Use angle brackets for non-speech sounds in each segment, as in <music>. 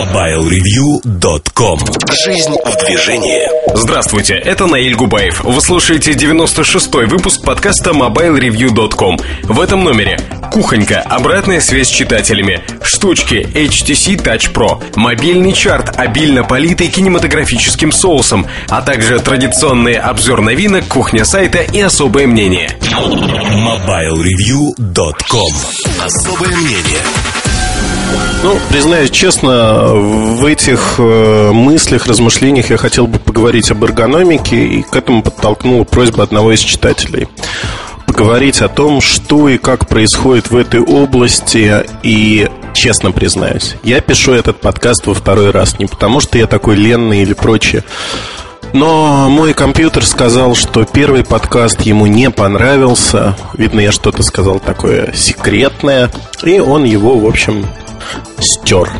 MobileReview.com Жизнь в движении Здравствуйте, это Наиль Губаев. Вы слушаете 96-й выпуск подкаста MobileReview.com. В этом номере кухонька, обратная связь с читателями, штучки HTC Touch Pro, мобильный чарт, обильно политый кинематографическим соусом, а также традиционный обзор новинок, кухня сайта и особое мнение. MobileReview.com Особое мнение ну, признаюсь честно, в этих э, мыслях, размышлениях я хотел бы поговорить об эргономике, и к этому подтолкнула просьба одного из читателей. Поговорить о том, что и как происходит в этой области, и честно признаюсь, я пишу этот подкаст во второй раз, не потому что я такой ленный или прочее, но мой компьютер сказал, что первый подкаст ему не понравился. Видно, я что-то сказал такое секретное. И он его, в общем, стер.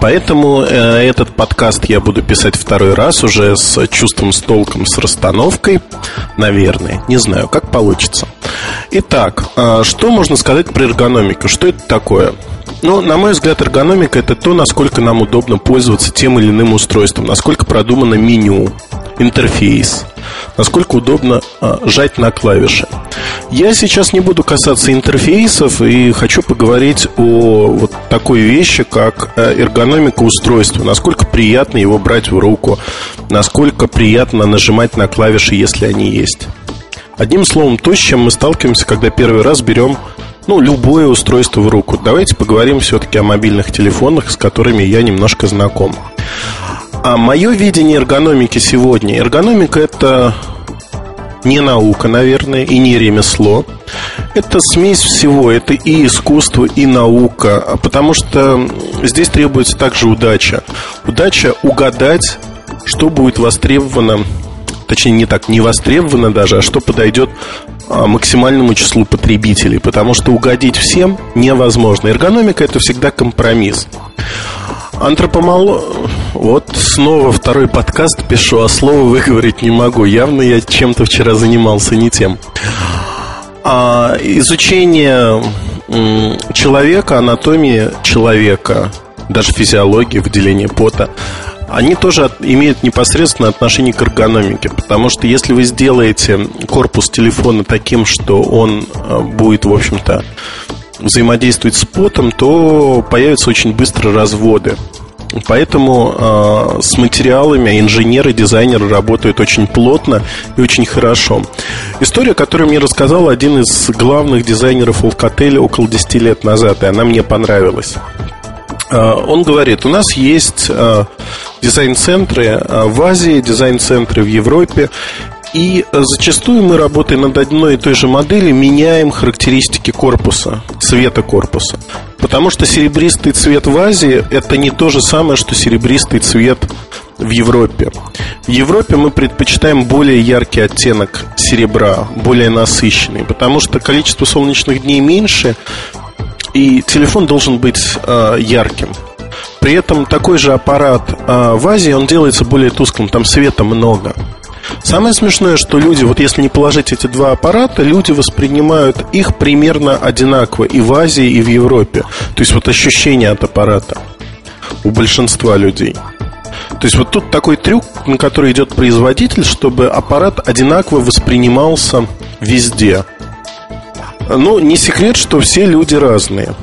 Поэтому э, этот подкаст я буду писать второй раз уже с чувством, с толком, с расстановкой. Наверное. Не знаю, как получится. Итак, э, что можно сказать про эргономику? Что это такое? Ну, на мой взгляд, эргономика это то, насколько нам удобно пользоваться тем или иным устройством, насколько продумано меню, интерфейс, насколько удобно а, жать на клавиши. Я сейчас не буду касаться интерфейсов и хочу поговорить о вот такой вещи, как э, эргономика устройства, насколько приятно его брать в руку, насколько приятно нажимать на клавиши, если они есть. Одним словом, то, с чем мы сталкиваемся, когда первый раз берем ну, любое устройство в руку. Давайте поговорим все-таки о мобильных телефонах, с которыми я немножко знаком. А мое видение эргономики сегодня. Эргономика это не наука, наверное, и не ремесло. Это смесь всего, это и искусство, и наука, потому что здесь требуется также удача. Удача угадать, что будет востребовано, точнее не так, не востребовано даже, а что подойдет а, максимальному числу потребителей, потому что угодить всем невозможно. Эргономика это всегда компромисс. Антропомол... Вот снова второй подкаст пишу, а слово выговорить не могу. Явно я чем-то вчера занимался не тем. А, изучение человека, анатомии человека, даже физиологии, выделение пота, они тоже имеют непосредственное отношение к эргономике, потому что если вы сделаете корпус телефона таким, что он а, будет, в общем-то, взаимодействовать с потом, то появятся очень быстро разводы. Поэтому э, с материалами инженеры, дизайнеры работают очень плотно и очень хорошо. История, которую мне рассказал один из главных дизайнеров Alcatel около 10 лет назад, и она мне понравилась. Э, он говорит, у нас есть э, дизайн-центры в Азии, дизайн-центры в Европе, и зачастую мы, работая над одной и той же моделью, меняем характеристики корпуса, цвета корпуса. Потому что серебристый цвет в Азии – это не то же самое, что серебристый цвет в Европе. В Европе мы предпочитаем более яркий оттенок серебра, более насыщенный, потому что количество солнечных дней меньше, и телефон должен быть э, ярким. При этом такой же аппарат э, в Азии, он делается более тусклым, там света много. Самое смешное, что люди, вот если не положить эти два аппарата, люди воспринимают их примерно одинаково и в Азии, и в Европе. То есть вот ощущение от аппарата у большинства людей. То есть вот тут такой трюк, на который идет производитель, чтобы аппарат одинаково воспринимался везде. Ну, не секрет, что все люди разные.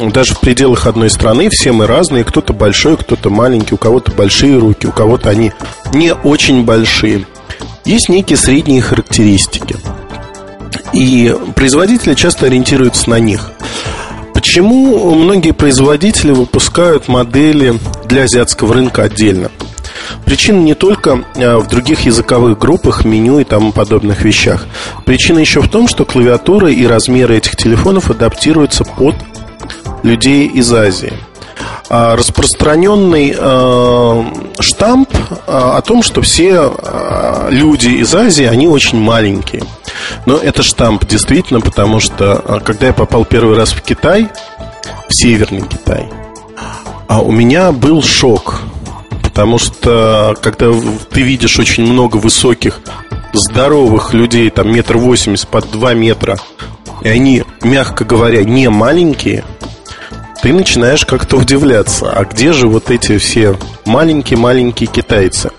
Даже в пределах одной страны все мы разные. Кто-то большой, кто-то маленький, у кого-то большие руки, у кого-то они не очень большие. Есть некие средние характеристики. И производители часто ориентируются на них. Почему многие производители выпускают модели для азиатского рынка отдельно? Причина не только а, в других языковых группах, меню и тому подобных вещах. Причина еще в том, что клавиатура и размеры этих телефонов адаптируются под людей из Азии. А, распространенный э, штамп э, о том, что все люди из Азии, они очень маленькие. Но это штамп действительно, потому что когда я попал первый раз в Китай, в Северный Китай, а у меня был шок. Потому что когда ты видишь очень много высоких, здоровых людей, там метр восемьдесят под два метра, и они, мягко говоря, не маленькие – ты начинаешь как-то удивляться, а где же вот эти все маленькие-маленькие китайцы?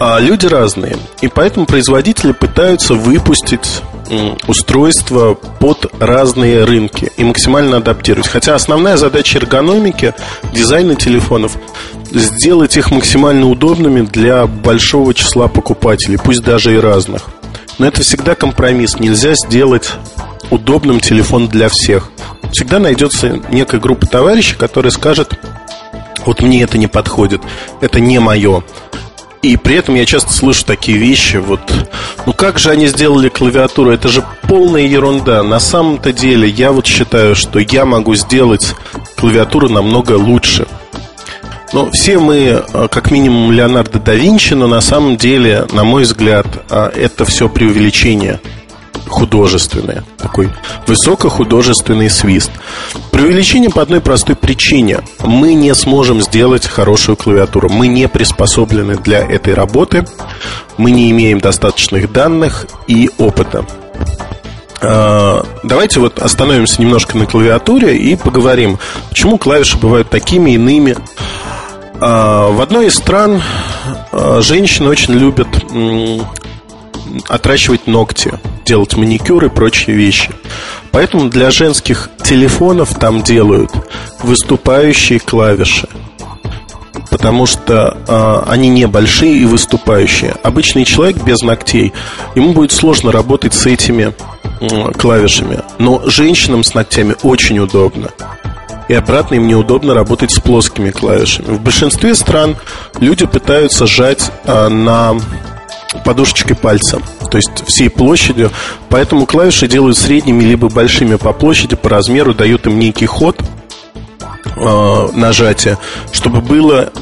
А люди разные, и поэтому производители пытаются выпустить устройства под разные рынки и максимально адаптировать. Хотя основная задача эргономики, дизайна телефонов сделать их максимально удобными для большого числа покупателей, пусть даже и разных. Но это всегда компромисс. Нельзя сделать удобным телефон для всех. Всегда найдется некая группа товарищей, которая скажет, вот мне это не подходит, это не мое. И при этом я часто слышу такие вещи, вот, ну как же они сделали клавиатуру, это же полная ерунда. На самом-то деле я вот считаю, что я могу сделать клавиатуру намного лучше. Но все мы, э, как минимум, Леонардо да Винчи, но на самом деле, на мой взгляд, э, это все преувеличение художественное, такой высокохудожественный свист. Преувеличение по одной простой причине. Мы не сможем сделать хорошую клавиатуру. Мы не приспособлены для этой работы. Мы не имеем достаточных данных и опыта. Э, давайте вот остановимся немножко на клавиатуре и поговорим, почему клавиши бывают такими иными. А, в одной из стран а, женщины очень любят отращивать ногти, делать маникюр и прочие вещи. Поэтому для женских телефонов там делают выступающие клавиши. Потому что э, они небольшие и выступающие. Обычный человек без ногтей, ему будет сложно работать с этими э, клавишами. Но женщинам с ногтями очень удобно и обратно им неудобно работать с плоскими клавишами. В большинстве стран люди пытаются сжать а, на подушечкой пальца, то есть всей площадью. Поэтому клавиши делают средними либо большими по площади, по размеру, дают им некий ход э, нажатия, чтобы было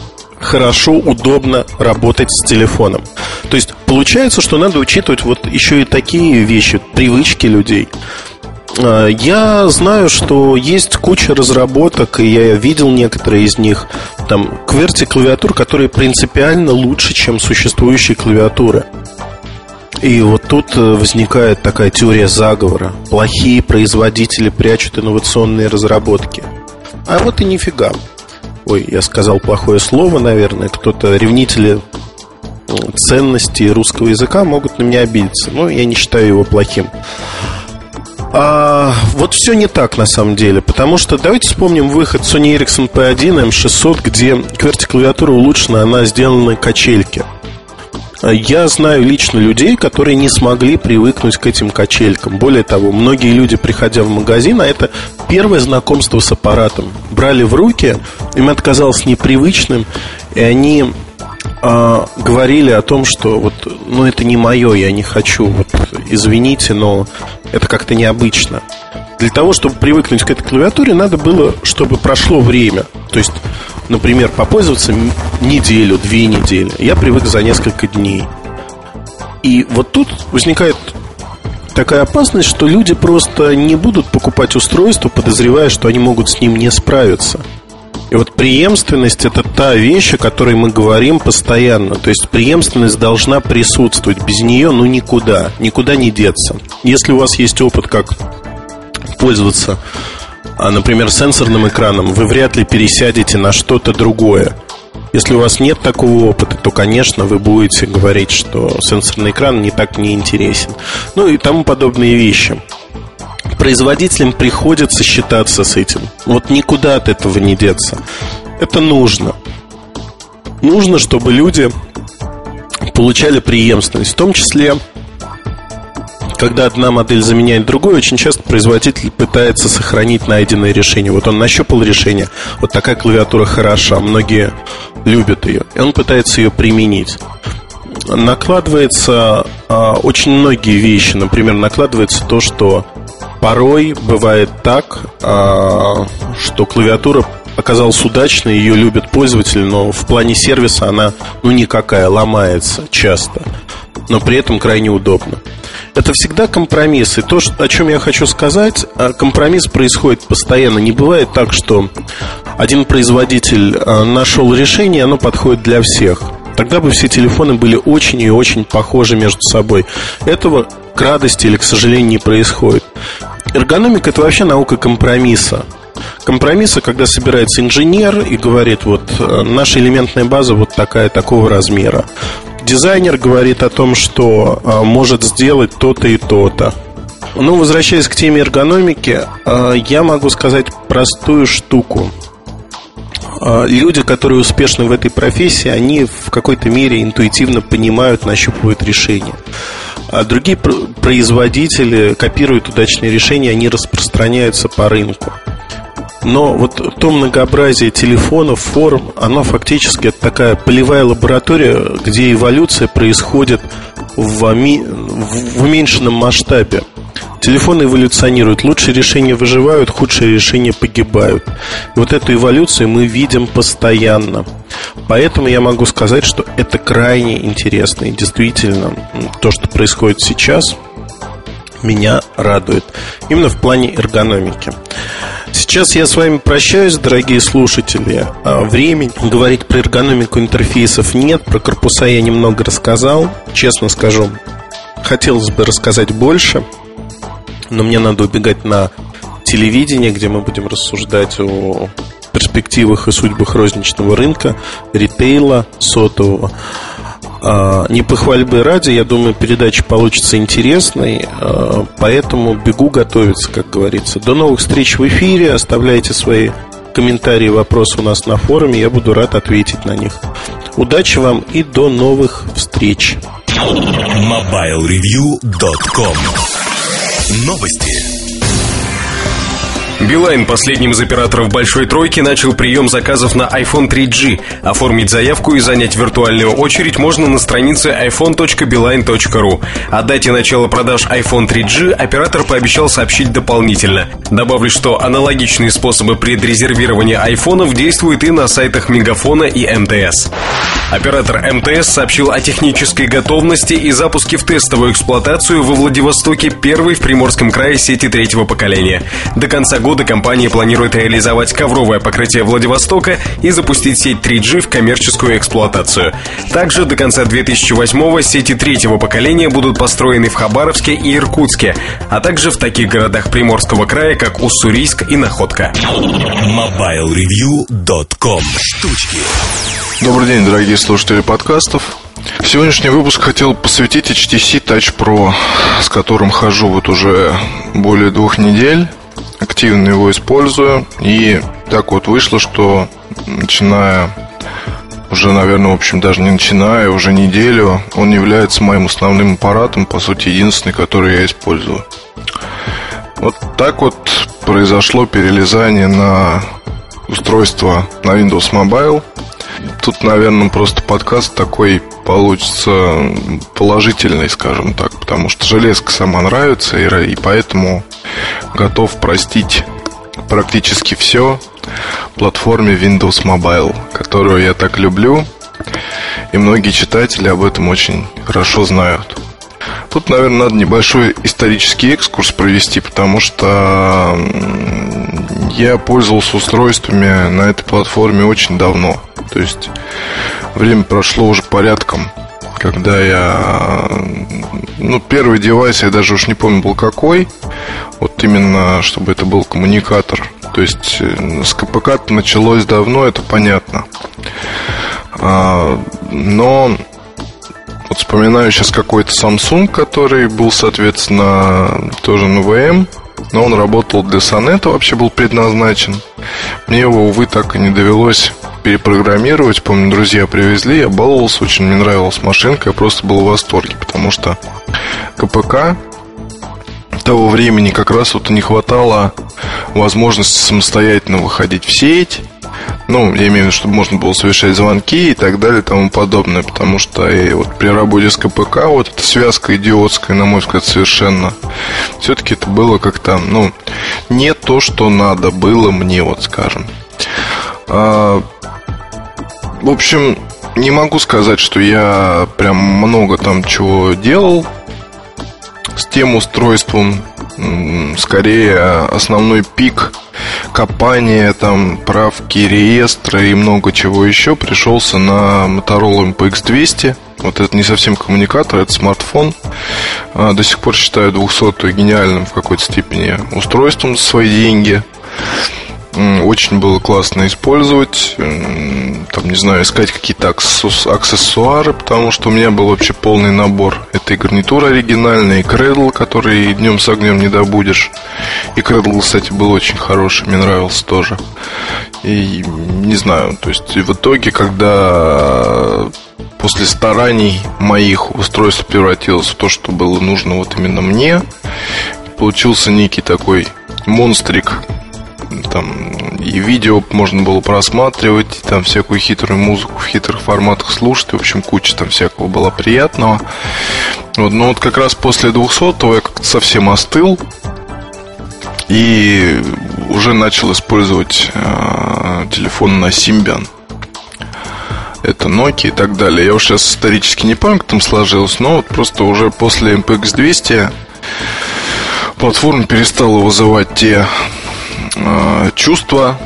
хорошо, удобно работать с телефоном. То есть получается, что надо учитывать вот еще и такие вещи, привычки людей. А, я знаю, что есть куча разработок, и я видел некоторые из них. Там кверти клавиатур, которые принципиально лучше, чем существующие клавиатуры. И вот тут э, возникает такая теория заговора. Плохие производители прячут инновационные разработки. А вот и нифига. Ой, я сказал плохое слово, наверное. Кто-то, ревнители ценностей русского языка могут на меня обидеться. Но я не считаю его плохим. А, вот все не так на самом деле, потому что давайте вспомним выход Sony Ericsson P1 M600, где QWERTY клавиатура улучшена, она сделана на качельке. Я знаю лично людей, которые не смогли привыкнуть к этим качелькам. Более того, многие люди, приходя в магазин, а это первое знакомство с аппаратом, брали в руки, им это казалось непривычным, и они а, говорили о том, что вот, ну это не мое, я не хочу, вот извините, но это как-то необычно. Для того, чтобы привыкнуть к этой клавиатуре, надо было, чтобы прошло время. То есть, например, попользоваться неделю, две недели. Я привык за несколько дней. И вот тут возникает такая опасность, что люди просто не будут покупать устройство, подозревая, что они могут с ним не справиться. И вот преемственность это та вещь, о которой мы говорим постоянно. То есть преемственность должна присутствовать. Без нее ну никуда, никуда не деться. Если у вас есть опыт, как пользоваться, а, например, сенсорным экраном, вы вряд ли пересядете на что-то другое. Если у вас нет такого опыта, то, конечно, вы будете говорить, что сенсорный экран не так не интересен. Ну и тому подобные вещи производителям приходится считаться с этим. Вот никуда от этого не деться. Это нужно. Нужно, чтобы люди получали преемственность. В том числе, когда одна модель заменяет другую, очень часто производитель пытается сохранить найденное решение. Вот он нащупал решение, вот такая клавиатура хороша, многие любят ее, и он пытается ее применить накладывается а, очень многие вещи. Например, накладывается то, что порой бывает так, а, что клавиатура оказалась удачной, ее любят пользователи, но в плане сервиса она ну никакая, ломается часто, но при этом крайне удобно. Это всегда компромисс. И то, о чем я хочу сказать, а, компромисс происходит постоянно. Не бывает так, что один производитель а, нашел решение, оно подходит для всех. Тогда бы все телефоны были очень и очень похожи между собой. Этого к радости или к сожалению не происходит. Эргономика – это вообще наука компромисса. компромисса, когда собирается инженер и говорит, вот э, наша элементная база вот такая, такого размера. Дизайнер говорит о том, что а, может сделать то-то и то-то. Ну, возвращаясь к теме эргономики, а, я могу сказать простую штуку. Люди, которые успешны в этой профессии, они в какой-то мере интуитивно понимают, нащупывают решения. А другие производители копируют удачные решения, они распространяются по рынку. Но вот то многообразие телефонов, форм, оно фактически это такая полевая лаборатория, где эволюция происходит в, в уменьшенном масштабе. Телефоны эволюционируют. Лучшие решения выживают, худшие решения погибают. И вот эту эволюцию мы видим постоянно. Поэтому я могу сказать, что это крайне интересно. И действительно, то, что происходит сейчас, меня радует. Именно в плане эргономики. Сейчас я с вами прощаюсь, дорогие слушатели. А, времени говорить про эргономику интерфейсов нет. Про корпуса я немного рассказал. Честно скажу, хотелось бы рассказать больше. Но мне надо убегать на телевидение, где мы будем рассуждать о перспективах и судьбах розничного рынка, ритейла, сотового. А, не похвальбы ради, я думаю, передача получится интересной, а, поэтому бегу готовиться, как говорится. До новых встреч в эфире, оставляйте свои комментарии, вопросы у нас на форуме, я буду рад ответить на них. Удачи вам и до новых встреч. MobileReview.com Новости. Билайн, последним из операторов «Большой тройки», начал прием заказов на iPhone 3G. Оформить заявку и занять виртуальную очередь можно на странице iphone.beeline.ru. О дате начала продаж iPhone 3G оператор пообещал сообщить дополнительно. Добавлю, что аналогичные способы предрезервирования айфонов действуют и на сайтах Мегафона и МТС. Оператор МТС сообщил о технической готовности и запуске в тестовую эксплуатацию во Владивостоке первой в Приморском крае сети третьего поколения. До конца года компания планирует реализовать ковровое покрытие Владивостока и запустить сеть 3G в коммерческую эксплуатацию. Также до конца 2008-го сети третьего поколения будут построены в Хабаровске и Иркутске, а также в таких городах Приморского края, как Уссурийск и Находка. MobileReview.com Штучки Добрый день, дорогие слушатели подкастов. Сегодняшний выпуск хотел посвятить HTC Touch Pro, с которым хожу вот уже более двух недель активно его использую. И так вот вышло, что начиная уже, наверное, в общем, даже не начиная, уже неделю, он является моим основным аппаратом, по сути, единственный, который я использую. Вот так вот произошло перелезание на устройство на Windows Mobile. Тут, наверное, просто подкаст такой получится положительный, скажем так, потому что железка сама нравится, и, и поэтому готов простить практически все платформе Windows Mobile, которую я так люблю, и многие читатели об этом очень хорошо знают. Тут, наверное, надо небольшой исторический экскурс провести, потому что я пользовался устройствами на этой платформе очень давно. То есть время прошло уже порядком когда я... Ну, первый девайс, я даже уж не помню, был какой. Вот именно, чтобы это был коммуникатор. То есть э, с КПК началось давно, это понятно. А, но вот вспоминаю сейчас какой-то Samsung, который был, соответственно, тоже на ВМ. Но он работал для Сонета, вообще был предназначен. Мне его, увы, так и не довелось перепрограммировать. Помню, друзья привезли, я баловался, очень мне нравилась машинка, я просто был в восторге, потому что КПК того времени как раз вот не хватало возможности самостоятельно выходить в сеть. Ну, я имею в виду, чтобы можно было совершать звонки и так далее и тому подобное, потому что и вот при работе с КПК вот эта связка идиотская, на мой взгляд, совершенно все-таки это было как-то, ну, не то, что надо было мне, вот скажем. А, в общем, не могу сказать, что я прям много там чего делал с тем устройством. Скорее, основной пик копания, там, правки реестра и много чего еще пришелся на Motorola MPX200. Вот это не совсем коммуникатор, это смартфон. А, до сих пор считаю 200 гениальным в какой-то степени устройством за свои деньги. Очень было классно использовать. Там, не знаю, искать какие-то аксессуары, потому что у меня был вообще полный набор. Это и гарнитура оригинальная, и кредл, который днем с огнем не добудешь. И кредл, кстати, был очень хороший, мне нравился тоже. И не знаю, то есть в итоге, когда после стараний моих устройство превратилось в то, что было нужно вот именно мне, получился некий такой монстрик, там и видео можно было просматривать, и там всякую хитрую музыку в хитрых форматах слушать, в общем, куча там всякого было приятного. Вот, но вот как раз после 200 я как-то совсем остыл и уже начал использовать э, телефон на Symbian. Это Nokia и так далее. Я уж сейчас исторически не помню, как там сложилось, но вот просто уже после MPX 200 платформа перестала вызывать те э, чувства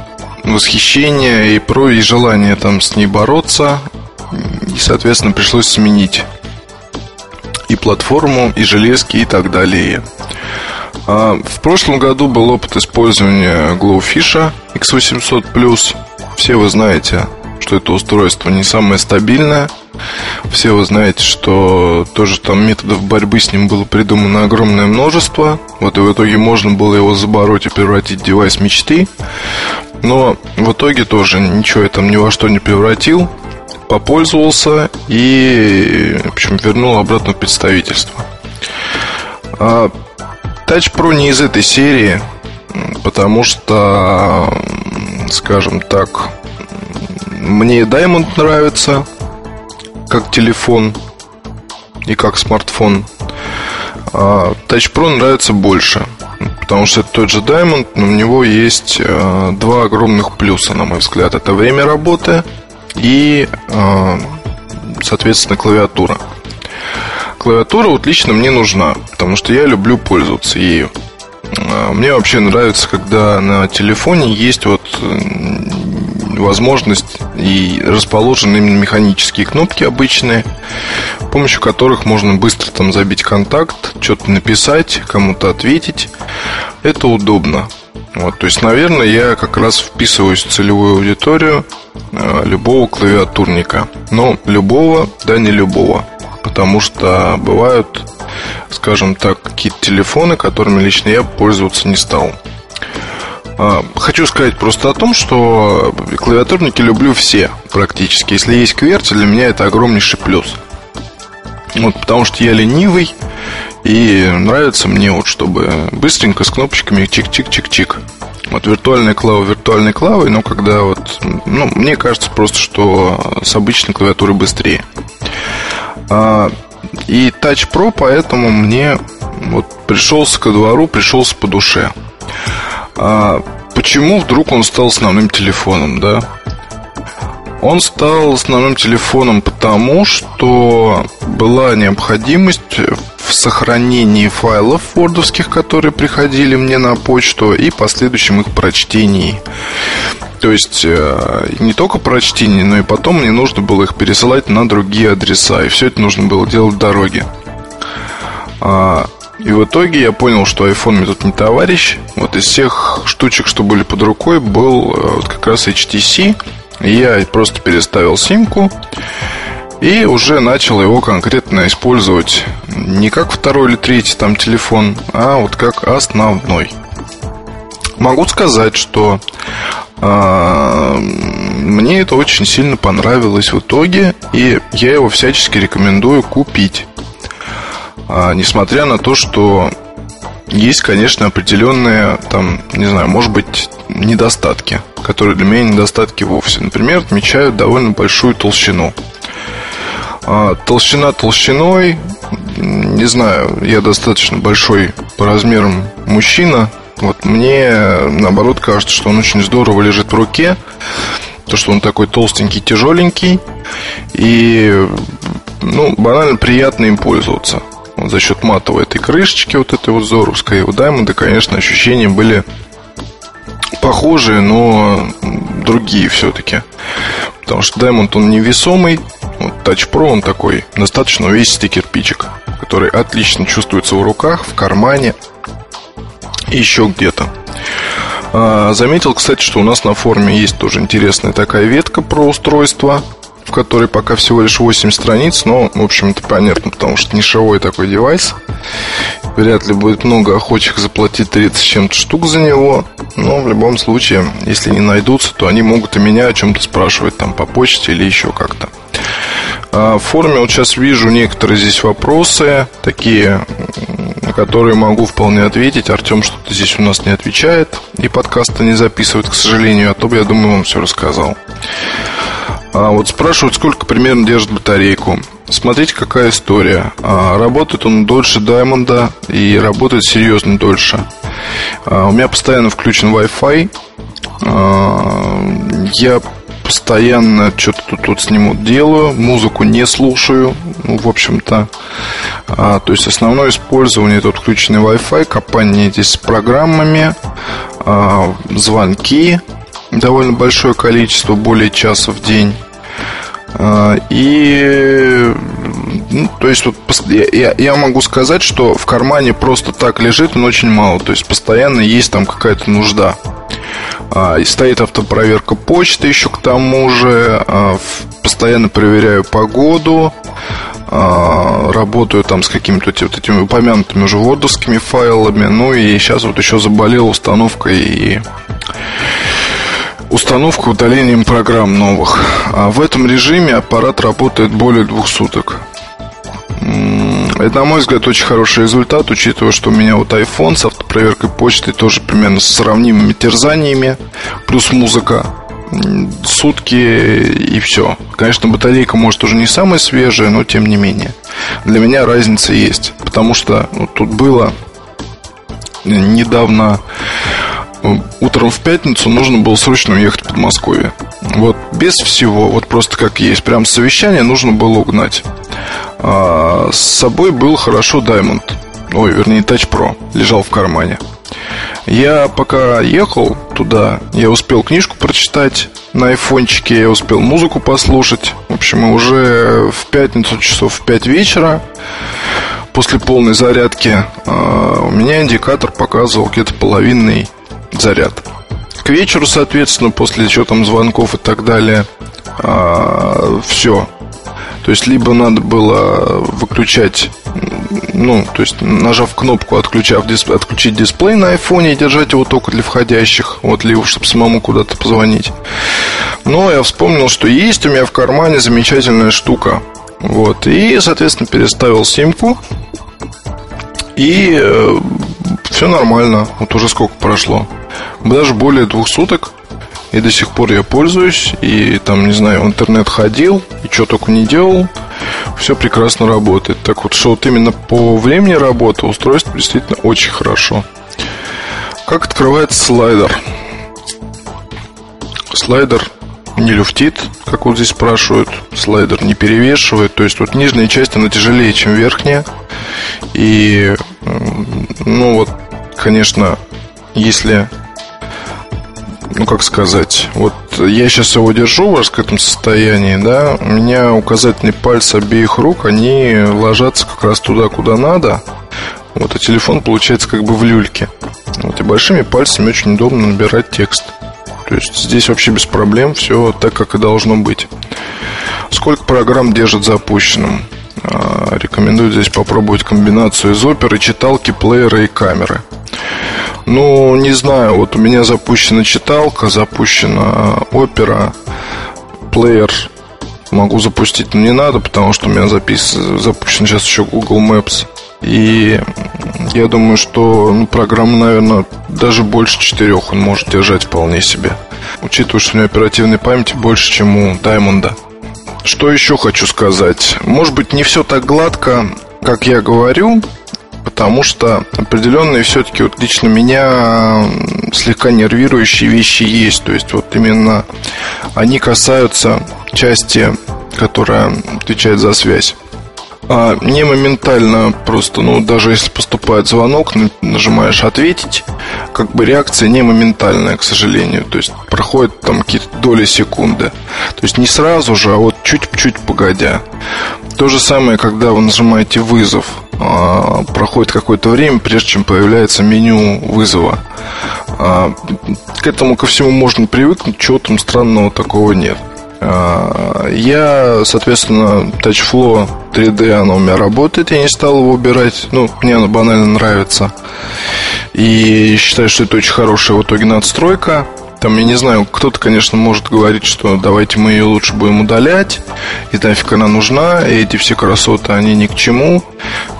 восхищения и про и желание там с ней бороться. И, соответственно, пришлось сменить и платформу, и железки, и так далее. А в прошлом году был опыт использования Glowfish X800+. Все вы знаете, что это устройство не самое стабильное. Все вы знаете, что тоже там методов борьбы с ним было придумано огромное множество. Вот и в итоге можно было его забороть и превратить в девайс мечты. Но в итоге тоже ничего я там ни во что не превратил. Попользовался и, в общем, вернул обратно в представительство. А Touch Pro не из этой серии, потому что, скажем так, мне Diamond нравится как телефон и как смартфон. А Touch Pro нравится больше, потому что это тот же Diamond, но у него есть э, два огромных плюса, на мой взгляд. Это время работы и, э, соответственно, клавиатура. Клавиатура вот лично мне нужна, потому что я люблю пользоваться ею. А, мне вообще нравится, когда на телефоне есть вот возможность и расположены именно механические кнопки обычные, с помощью которых можно быстро там забить контакт, что-то написать, кому-то ответить. Это удобно. Вот, то есть, наверное, я как раз вписываюсь в целевую аудиторию э, любого клавиатурника. Но любого, да не любого. Потому что бывают, скажем так, какие-то телефоны, которыми лично я пользоваться не стал. А, хочу сказать просто о том, что клавиатурники люблю все практически. Если есть QWERTY, для меня это огромнейший плюс. Вот, потому что я ленивый, и нравится мне вот, чтобы быстренько с кнопочками чик-чик-чик-чик. Вот виртуальная клава виртуальной клавой, но когда вот, ну, мне кажется просто, что с обычной клавиатуры быстрее. А, и Touch Pro, поэтому мне вот пришелся ко двору, пришелся по душе. А почему вдруг он стал основным телефоном, да? Он стал основным телефоном потому, что была необходимость в сохранении файлов вордовских, которые приходили мне на почту, и последующем их прочтении. То есть э, не только прочтение, но и потом мне нужно было их пересылать на другие адреса. И все это нужно было делать в дороге. А, и в итоге я понял, что iPhone мне тут не товарищ. Вот из всех штучек, что были под рукой, был э, вот как раз HTC. Я просто переставил симку и уже начал его конкретно использовать не как второй или третий там телефон, а вот как основной. Могу сказать, что э, мне это очень сильно понравилось в итоге, и я его всячески рекомендую купить. А, несмотря на то, что есть, конечно, определенные, там, не знаю, может быть, недостатки, которые для меня недостатки вовсе. Например, отмечают довольно большую толщину. А, толщина толщиной, не знаю, я достаточно большой по размерам мужчина. Вот мне, наоборот, кажется, что он очень здорово лежит в руке. То, что он такой толстенький, тяжеленький. И, ну, банально приятно им пользоваться вот за счет матовой этой крышечки, вот этой вот зоровской, у Diamond, конечно, ощущения были похожие, но другие все-таки. Потому что Diamond, он невесомый, вот Touch Pro, он такой достаточно увесистый кирпичик, который отлично чувствуется в руках, в кармане и еще где-то. А, заметил, кстати, что у нас на форуме есть тоже интересная такая ветка про устройство, в которой пока всего лишь 8 страниц, но, в общем-то, понятно, потому что нишевой такой девайс. Вряд ли будет много охочих заплатить 30 с чем-то штук за него. Но в любом случае, если не найдутся, то они могут и меня о чем-то спрашивать там по почте или еще как-то. А в форуме вот сейчас вижу некоторые здесь вопросы, такие, на которые могу вполне ответить. Артем что-то здесь у нас не отвечает и подкаста не записывает, к сожалению, а то бы, я думаю, он все рассказал. А вот спрашивают, сколько примерно держит батарейку. Смотрите, какая история. А, работает он дольше Даймонда и работает серьезно дольше. А, у меня постоянно включен Wi-Fi. А, я постоянно что-то тут, тут с ним делаю, музыку не слушаю, ну, в общем-то. А, то есть основное использование тут включенный Wi-Fi, копание здесь с программами, а, звонки, довольно большое количество, более часа в день. А, и, ну, то есть, вот я, я могу сказать, что в кармане просто так лежит он очень мало. То есть, постоянно есть там какая-то нужда. А, и стоит автопроверка почты еще к тому же. А, постоянно проверяю погоду. Работаю там с какими-то вот этими упомянутыми уже вордовскими файлами. Ну и сейчас вот еще заболел установкой и установка удалением программ новых. А в этом режиме аппарат работает более двух суток. Это, на мой взгляд, очень хороший результат, учитывая, что у меня вот iPhone с автопроверкой почты тоже примерно с сравнимыми терзаниями, плюс музыка. Сутки и все. Конечно, батарейка может уже не самая свежая, но тем не менее. Для меня разница есть. Потому что ну, тут было недавно утром в пятницу нужно было срочно уехать в Подмосковье. Вот без всего, вот просто как есть. Прям совещание нужно было угнать. А, с собой был хорошо Diamond. Ой, вернее, Touch Pro. Лежал в кармане. Я пока ехал туда, я успел книжку прочитать на айфончике, я успел музыку послушать. В общем, уже в пятницу часов в 5 вечера после полной зарядки а, у меня индикатор показывал где-то половинный заряд. К вечеру, соответственно, после что там звонков и так далее, а, все. То есть, либо надо было выключать, ну, то есть, нажав кнопку, отключав, отключить дисплей на айфоне и держать его только для входящих, вот, либо, чтобы самому куда-то позвонить. Но я вспомнил, что есть у меня в кармане замечательная штука. Вот, и, соответственно, переставил симку. И э, все нормально. Вот уже сколько прошло даже более двух суток. И до сих пор я пользуюсь. И там, не знаю, в интернет ходил. И что только не делал. Все прекрасно работает. Так вот, что вот именно по времени работы устройство действительно очень хорошо. Как открывается слайдер? Слайдер не люфтит, как вот здесь спрашивают. Слайдер не перевешивает. То есть вот нижняя часть, она тяжелее, чем верхняя. И, ну вот, конечно, если ну как сказать, вот я сейчас его держу в раскрытом состоянии, да, у меня указательные пальцы обеих рук, они ложатся как раз туда, куда надо, вот, а телефон получается как бы в люльке. Вот, и большими пальцами очень удобно набирать текст. То есть здесь вообще без проблем, все так, как и должно быть. Сколько программ держит запущенным? А, рекомендую здесь попробовать комбинацию из оперы, читалки, плеера и камеры. Ну, не знаю, вот у меня запущена читалка, запущена опера, плеер могу запустить, но не надо, потому что у меня запис... запущен сейчас еще Google Maps. И я думаю, что ну, программа, наверное, даже больше четырех он может держать вполне себе. Учитывая, что у меня оперативной памяти больше, чем у Даймонда. Что еще хочу сказать? Может быть, не все так гладко, как я говорю, потому что определенные все-таки вот лично меня слегка нервирующие вещи есть. То есть вот именно они касаются части, которая отвечает за связь. А не моментально просто, ну, даже если поступает звонок, нажимаешь «ответить», как бы реакция не моментальная, к сожалению. То есть проходит там какие-то доли секунды. То есть не сразу же, а вот чуть-чуть погодя. То же самое, когда вы нажимаете «вызов». А, проходит какое-то время, прежде чем появляется меню вызова. А, к этому ко всему можно привыкнуть, чего там странного такого нет. А, я, соответственно, TouchFlow 3D, оно у меня работает, я не стал его убирать. Ну, мне оно банально нравится. И считаю, что это очень хорошая в итоге надстройка. Там, я не знаю, кто-то, конечно, может говорить, что давайте мы ее лучше будем удалять, и нафиг она нужна, и эти все красоты, они ни к чему.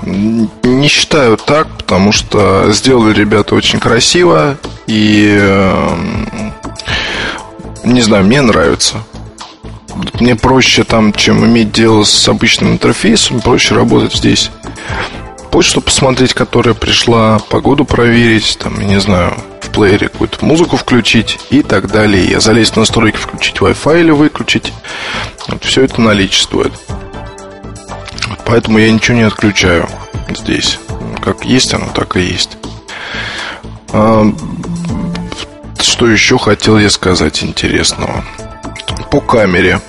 Не считаю так, потому что сделали ребята очень красиво, и эм, не знаю, мне нравится. Мне проще там, чем иметь дело с обычным интерфейсом, проще работать здесь. Почту посмотреть, которая пришла, погоду проверить, там, я не знаю, в плеере какую-то музыку включить и так далее. Я залезть в настройки, включить Wi-Fi или выключить. Вот все это наличествует. Поэтому я ничего не отключаю здесь. Как есть оно, так и есть. А, что еще хотел я сказать интересного? По камере.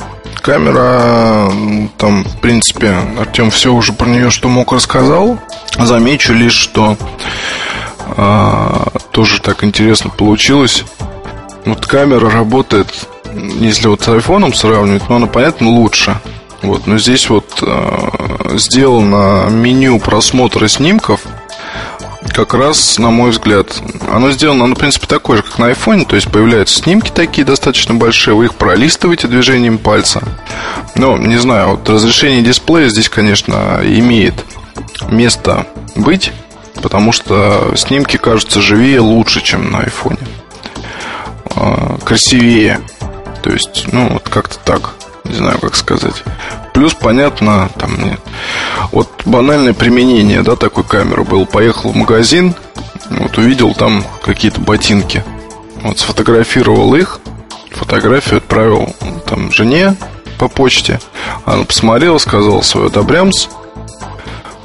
Камера, там, в принципе, Артем все уже про нее, что мог, рассказал. Замечу лишь, что а, тоже так интересно получилось. Вот камера работает, если вот с айфоном сравнивать, ну она, понятно, лучше. Вот, но здесь вот э, сделано меню просмотра снимков как раз, на мой взгляд, оно сделано, оно, в принципе, такое же, как на айфоне, то есть появляются снимки такие достаточно большие, вы их пролистываете движением пальца. Но, не знаю, вот разрешение дисплея здесь, конечно, имеет место быть, потому что снимки кажутся живее, лучше, чем на айфоне. А, красивее. То есть, ну, вот как-то так. Не знаю, как сказать. Плюс, понятно, там нет. Вот банальное применение, да, такой камеры был. Поехал в магазин, вот увидел там какие-то ботинки. Вот сфотографировал их, фотографию отправил там жене по почте. Она посмотрела, сказала свой одобрямс.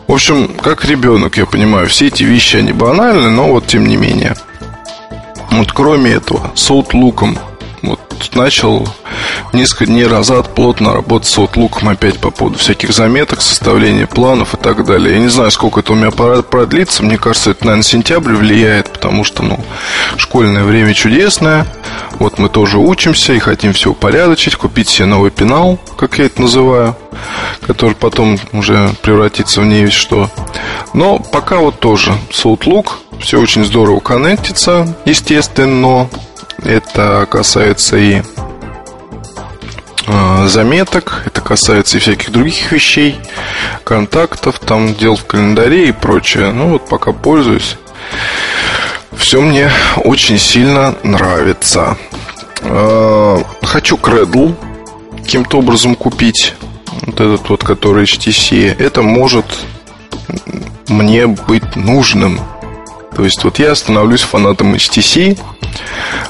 В общем, как ребенок, я понимаю, все эти вещи, они банальны, но вот тем не менее. Вот кроме этого, с вот начал несколько дней назад плотно работать с Outlook опять по поводу всяких заметок, составления планов и так далее. Я не знаю, сколько это у меня продлится. Мне кажется, это, наверное, сентябрь влияет, потому что, ну, школьное время чудесное. Вот мы тоже учимся и хотим все упорядочить, купить себе новый пенал, как я это называю, который потом уже превратится в не что. Но пока вот тоже с Outlook все очень здорово коннектится, естественно. Это касается и а, заметок, это касается и всяких других вещей, контактов, там дел в календаре и прочее. Ну вот пока пользуюсь. Все мне очень сильно нравится. А, хочу Cradle каким-то образом купить. Вот этот вот, который HTC. Это может мне быть нужным. То есть вот я становлюсь фанатом HTC,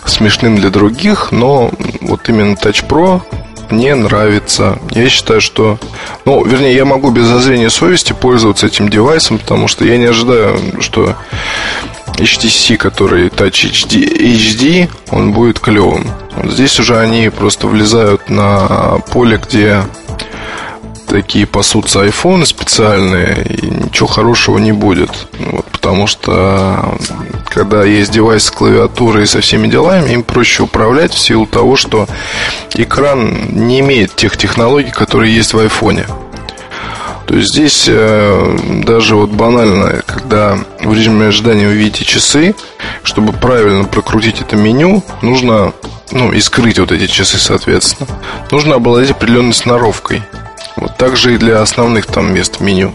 смешным для других, но вот именно Touch Pro мне нравится. Я считаю, что... Ну, вернее, я могу без зазрения совести пользоваться этим девайсом, потому что я не ожидаю, что HTC, который Touch HD, HD он будет клевым. Вот здесь уже они просто влезают на поле, где такие пасутся айфоны специальные, и ничего хорошего не будет. Вот, потому что когда есть девайс с клавиатурой и со всеми делами, им проще управлять в силу того, что экран не имеет тех технологий, которые есть в айфоне. То есть здесь э, даже вот банально, когда в режиме ожидания вы видите часы, чтобы правильно прокрутить это меню, нужно, ну, и скрыть вот эти часы, соответственно, нужно обладать определенной сноровкой. Вот так же и для основных там мест меню.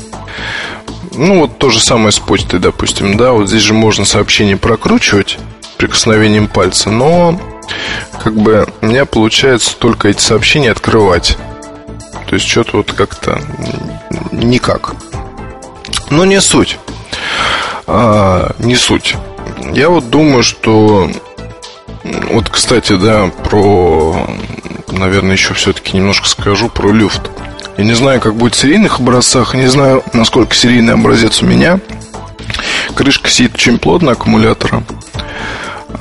Ну, вот то же самое с почтой, допустим, да, вот здесь же можно сообщение прокручивать прикосновением пальца, но как бы у меня получается только эти сообщения открывать. То есть что-то вот как-то никак. Но не суть. А, не суть. Я вот думаю, что вот, кстати, да, про, наверное, еще все-таки немножко скажу про люфт. Я не знаю, как будет в серийных образцах, не знаю, насколько серийный образец у меня. Крышка сидит очень плотно аккумулятора.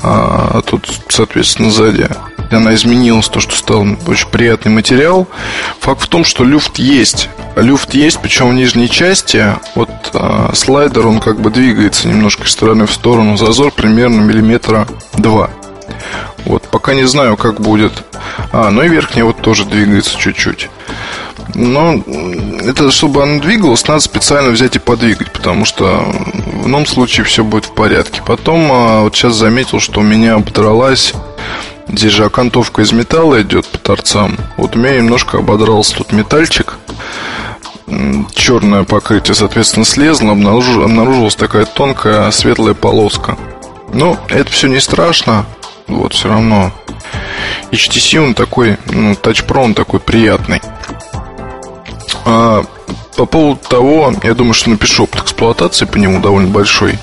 А тут, соответственно, сзади она изменилась, то, что стал очень приятный материал. факт в том, что люфт есть. Люфт есть, причем в нижней части. Вот э, слайдер, он как бы двигается немножко из стороны в сторону. Зазор примерно миллиметра два. Вот, пока не знаю, как будет. А, ну и верхняя вот тоже двигается чуть-чуть. Но это, чтобы она двигалась, надо специально взять и подвигать, потому что в ином случае все будет в порядке. Потом, а, вот сейчас заметил, что у меня ободралась Здесь же окантовка из металла идет по торцам. Вот у меня немножко ободрался тут метальчик. Черное покрытие, соответственно, слезло. Обнаружил, обнаружилась такая тонкая светлая полоска. Но это все не страшно. Вот, все равно. HTC он такой, ну, Touch Pro он такой приятный. А по поводу того, я думаю, что напишу опыт эксплуатации по нему довольно большой.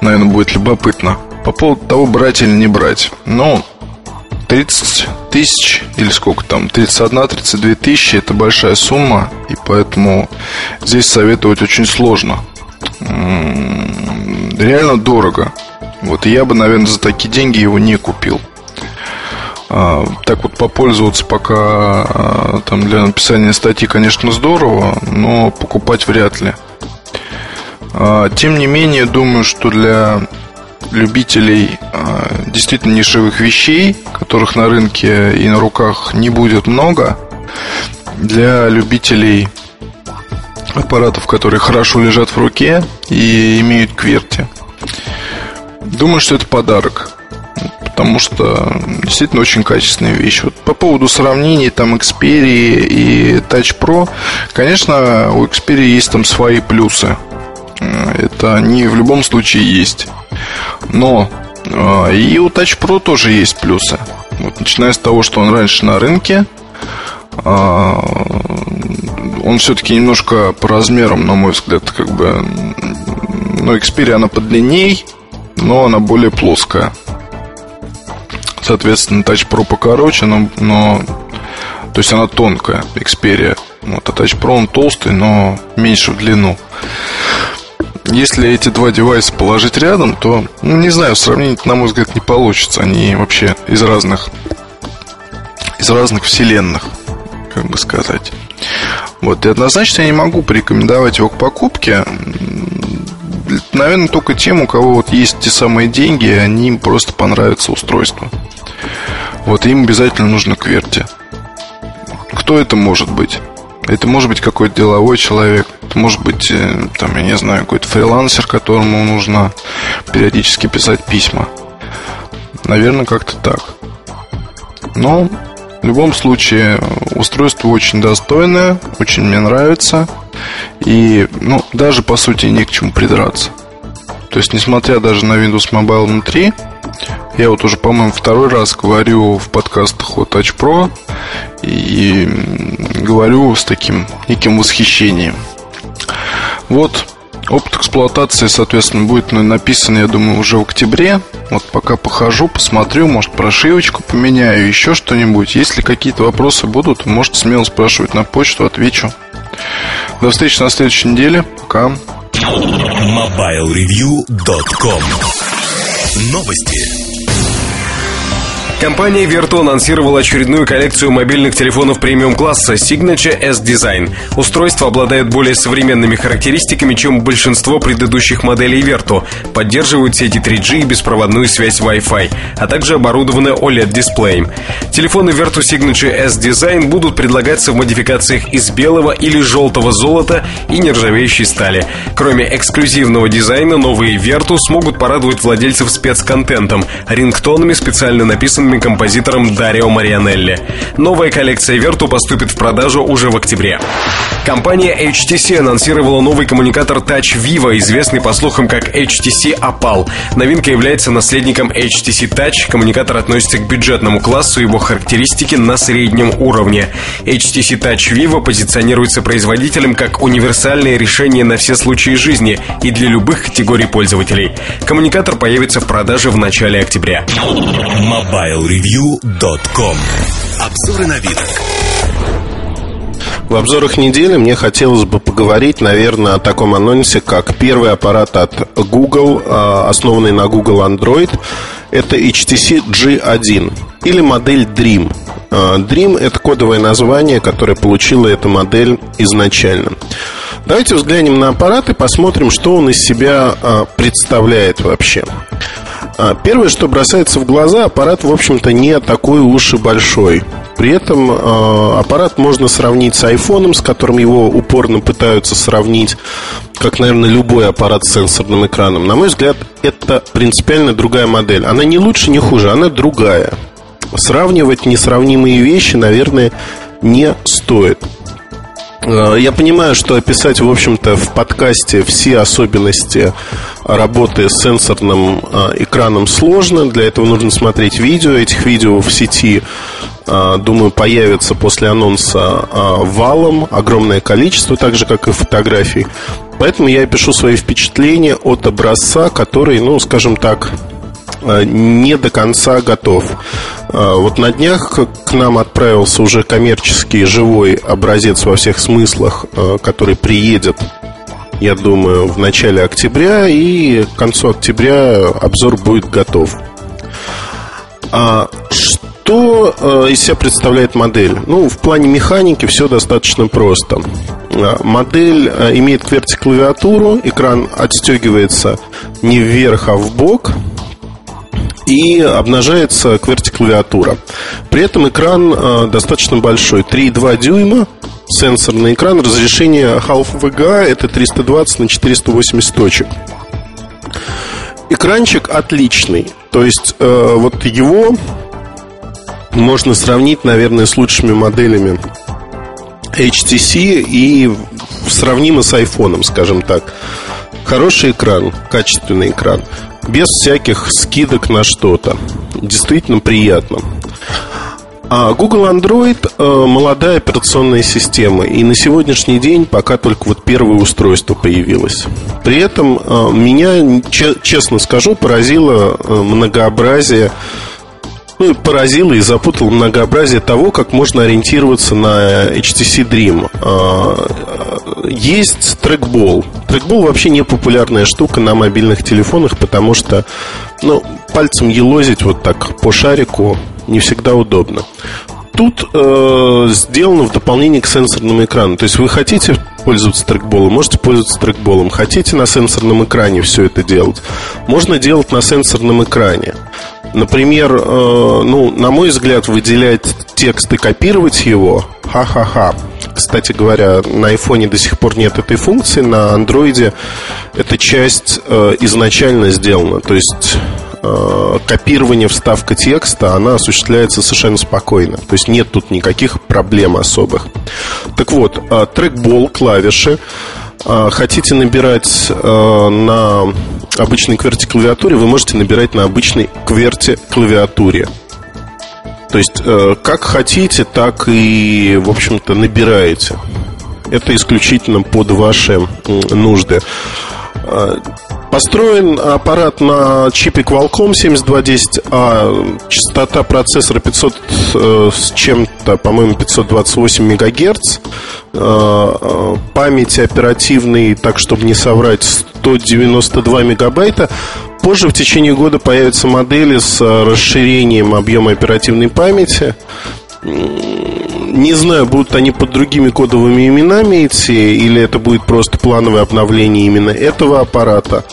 Наверное, будет любопытно. По поводу того, брать или не брать. Ну, 30 тысяч или сколько там, 31-32 тысячи это большая сумма, и поэтому здесь советовать очень сложно. Реально дорого. Вот я бы, наверное, за такие деньги его не купил. А, так вот попользоваться пока а, там для написания статьи, конечно, здорово, но покупать вряд ли. А, тем не менее, думаю, что для любителей действительно нишевых вещей, которых на рынке и на руках не будет много, для любителей аппаратов, которые хорошо лежат в руке и имеют кверти. Думаю, что это подарок потому что действительно очень качественная вещь. Вот по поводу сравнений там Xperia и Touch Pro, конечно, у Xperia есть там свои плюсы. Это они в любом случае есть. Но э, и у Touch Pro тоже есть плюсы. Вот, начиная с того, что он раньше на рынке, э, он все-таки немножко по размерам, на мой взгляд, как бы, ну, Xperia она подлинней, но она более плоская соответственно, Touch Pro покороче, но, но то есть она тонкая, Xperia. Вот, а Touch Pro он толстый, но меньше в длину. Если эти два девайса положить рядом, то, ну, не знаю, сравнить, на мой взгляд, не получится. Они вообще из разных, из разных вселенных, как бы сказать. Вот, и однозначно я не могу порекомендовать его к покупке. Наверное, только тем, у кого вот есть те самые деньги, они им просто понравится устройство. Вот им обязательно нужно кверти. Кто это может быть? Это может быть какой-то деловой человек, это может быть, э, там, я не знаю, какой-то фрилансер, которому нужно периодически писать письма. Наверное, как-то так. Но в любом случае устройство очень достойное, очень мне нравится. И, ну, даже по сути не к чему придраться. То есть, несмотря даже на Windows Mobile внутри, я вот уже, по-моему, второй раз говорю в подкастах о Touch Pro и говорю с таким неким восхищением. Вот опыт эксплуатации, соответственно, будет написан, я думаю, уже в октябре. Вот пока похожу, посмотрю, может, прошивочку поменяю, еще что-нибудь. Если какие-то вопросы будут, можете смело спрашивать на почту, отвечу. До встречи на следующей неделе. Пока. MobileReview.com Новости. Компания Vertu анонсировала очередную коллекцию мобильных телефонов премиум-класса Signature S-Design. Устройство обладает более современными характеристиками, чем большинство предыдущих моделей Vertu. Поддерживают сети 3G и беспроводную связь Wi-Fi, а также оборудованы OLED-дисплеем. Телефоны Vertu Signature S-Design будут предлагаться в модификациях из белого или желтого золота и нержавеющей стали. Кроме эксклюзивного дизайна, новые Vertu смогут порадовать владельцев спецконтентом, рингтонами, специально написанными известными композитором Дарио Марианелли. Новая коллекция Верту поступит в продажу уже в октябре. Компания HTC анонсировала новый коммуникатор Touch Vivo, известный по слухам как HTC Opal. Новинка является наследником HTC Touch. Коммуникатор относится к бюджетному классу, его характеристики на среднем уровне. HTC Touch Vivo позиционируется производителем как универсальное решение на все случаи жизни и для любых категорий пользователей. Коммуникатор появится в продаже в начале октября. MobileReview.com Обзоры новинок В обзорах недели мне хотелось бы поговорить, наверное, о таком анонсе, как первый аппарат от Google, а, основанный на Google Android. Это HTC G1 или модель Dream. А, Dream – это кодовое название, которое получила эта модель изначально. Давайте взглянем на аппарат и посмотрим, что он из себя а, представляет вообще. Первое, что бросается в глаза, аппарат, в общем-то, не такой уж и большой. При этом э, аппарат можно сравнить с айфоном, с которым его упорно пытаются сравнить, как, наверное, любой аппарат с сенсорным экраном. На мой взгляд, это принципиально другая модель. Она не лучше, не хуже, она другая. Сравнивать несравнимые вещи, наверное, не стоит. Э, я понимаю, что описать, в общем-то, в подкасте все особенности работы с сенсорным э, экраном сложно. Для этого нужно смотреть видео. Этих видео в сети а, думаю, появится после анонса валом огромное количество, так же, как и фотографий. Поэтому я пишу свои впечатления от образца, который, ну, скажем так, не до конца готов. Вот на днях к нам отправился уже коммерческий живой образец во всех смыслах, который приедет, я думаю, в начале октября, и к концу октября обзор будет готов. Что э, из себя представляет модель? Ну, в плане механики все достаточно просто. Э, модель э, имеет QWERTY-клавиатуру, экран отстегивается не вверх, а в бок, и обнажается QWERTY-клавиатура. При этом экран достаточно большой, 3,2 дюйма, сенсорный экран, разрешение Half VGA это 320 на 480 точек. Экранчик отличный, то есть э, вот его можно сравнить, наверное, с лучшими моделями HTC и сравнимо с iPhone, скажем так. Хороший экран, качественный экран, без всяких скидок на что-то. Действительно приятно. А Google Android э, молодая операционная система, и на сегодняшний день пока только вот первое устройство появилось. При этом э, меня, честно скажу, поразило э, многообразие ну, поразило и запутало многообразие того, как можно ориентироваться на HTC Dream. А, есть трекбол. Трекбол вообще не популярная штука на мобильных телефонах, потому что ну, пальцем елозить вот так по шарику не всегда удобно. Тут э, сделано в дополнение к сенсорному экрану. То есть вы хотите пользоваться трекболом, можете пользоваться трекболом. Хотите на сенсорном экране все это делать, можно делать на сенсорном экране. Например, э, ну, на мой взгляд, выделять текст и копировать его, ха-ха-ха. Кстати говоря, на айфоне до сих пор нет этой функции, на андроиде эта часть э, изначально сделана. То есть э, копирование, вставка текста, она осуществляется совершенно спокойно. То есть нет тут никаких проблем особых. Так вот, э, трекбол, клавиши. Э, хотите набирать э, на обычной QWERTY клавиатуре, вы можете набирать на обычной QWERTY клавиатуре. То есть, э, как хотите, так и, в общем-то, набираете. Это исключительно под ваши нужды. Э, построен аппарат на чипе Qualcomm 7210A, частота процессора 500 э, с чем-то, по-моему, 528 МГц, память оперативной, так чтобы не соврать, 192 мегабайта. Позже в течение года появятся модели с э, расширением объема оперативной памяти. Не знаю, будут они под другими кодовыми именами идти, или это будет просто плановое обновление именно этого аппарата.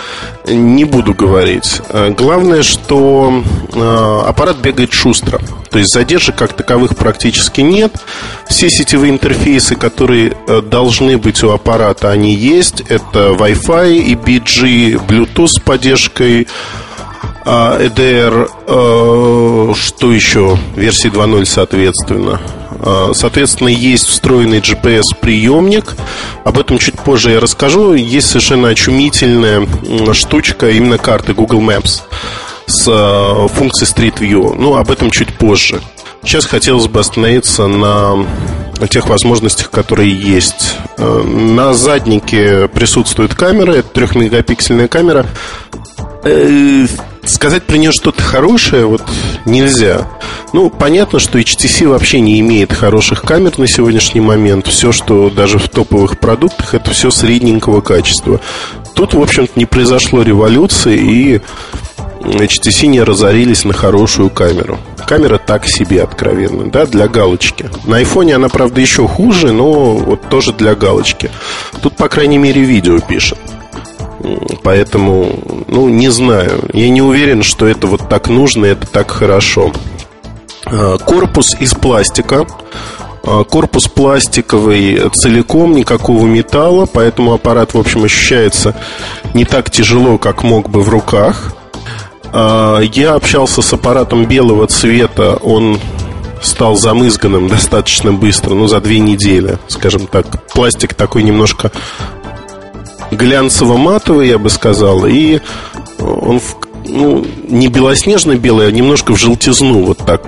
Не буду говорить. Э, главное, что э, аппарат бегает шустро. То есть задержек как таковых практически нет. Все сетевые интерфейсы, которые э, должны быть у аппарата, они есть. Это Wi-Fi и BG, Bluetooth с поддержкой EDR, а, что еще? Версии 2.0, соответственно. А, соответственно, есть встроенный GPS-приемник. Об этом чуть позже я расскажу. Есть совершенно очумительная штучка, именно карты Google Maps с а, функцией Street View. Ну, об этом чуть позже. Сейчас хотелось бы остановиться на тех возможностях, которые есть. На заднике присутствует камера, это трехмегапиксельная камера. Э, сказать про нее что-то хорошее вот нельзя. Ну, понятно, что HTC вообще не имеет хороших камер на сегодняшний момент. Все, что даже в топовых продуктах, это все средненького качества. Тут, в общем-то, не произошло революции, и HTC не разорились на хорошую камеру. Камера так себе, откровенно, да, для галочки. На айфоне она, правда, еще хуже, но вот тоже для галочки. Тут, по крайней мере, видео пишет. Поэтому, ну, не знаю. Я не уверен, что это вот так нужно, это так хорошо. А, корпус из пластика. А, корпус пластиковый целиком, никакого металла, поэтому аппарат, в общем, ощущается не так тяжело, как мог бы в руках. А, я общался с аппаратом белого цвета, он стал замызганным <laughs> достаточно быстро, ну, за две недели, скажем так. Пластик такой немножко глянцево-матовый, я бы сказал, и он ну, не белоснежно-белый, а немножко в желтизну, вот так.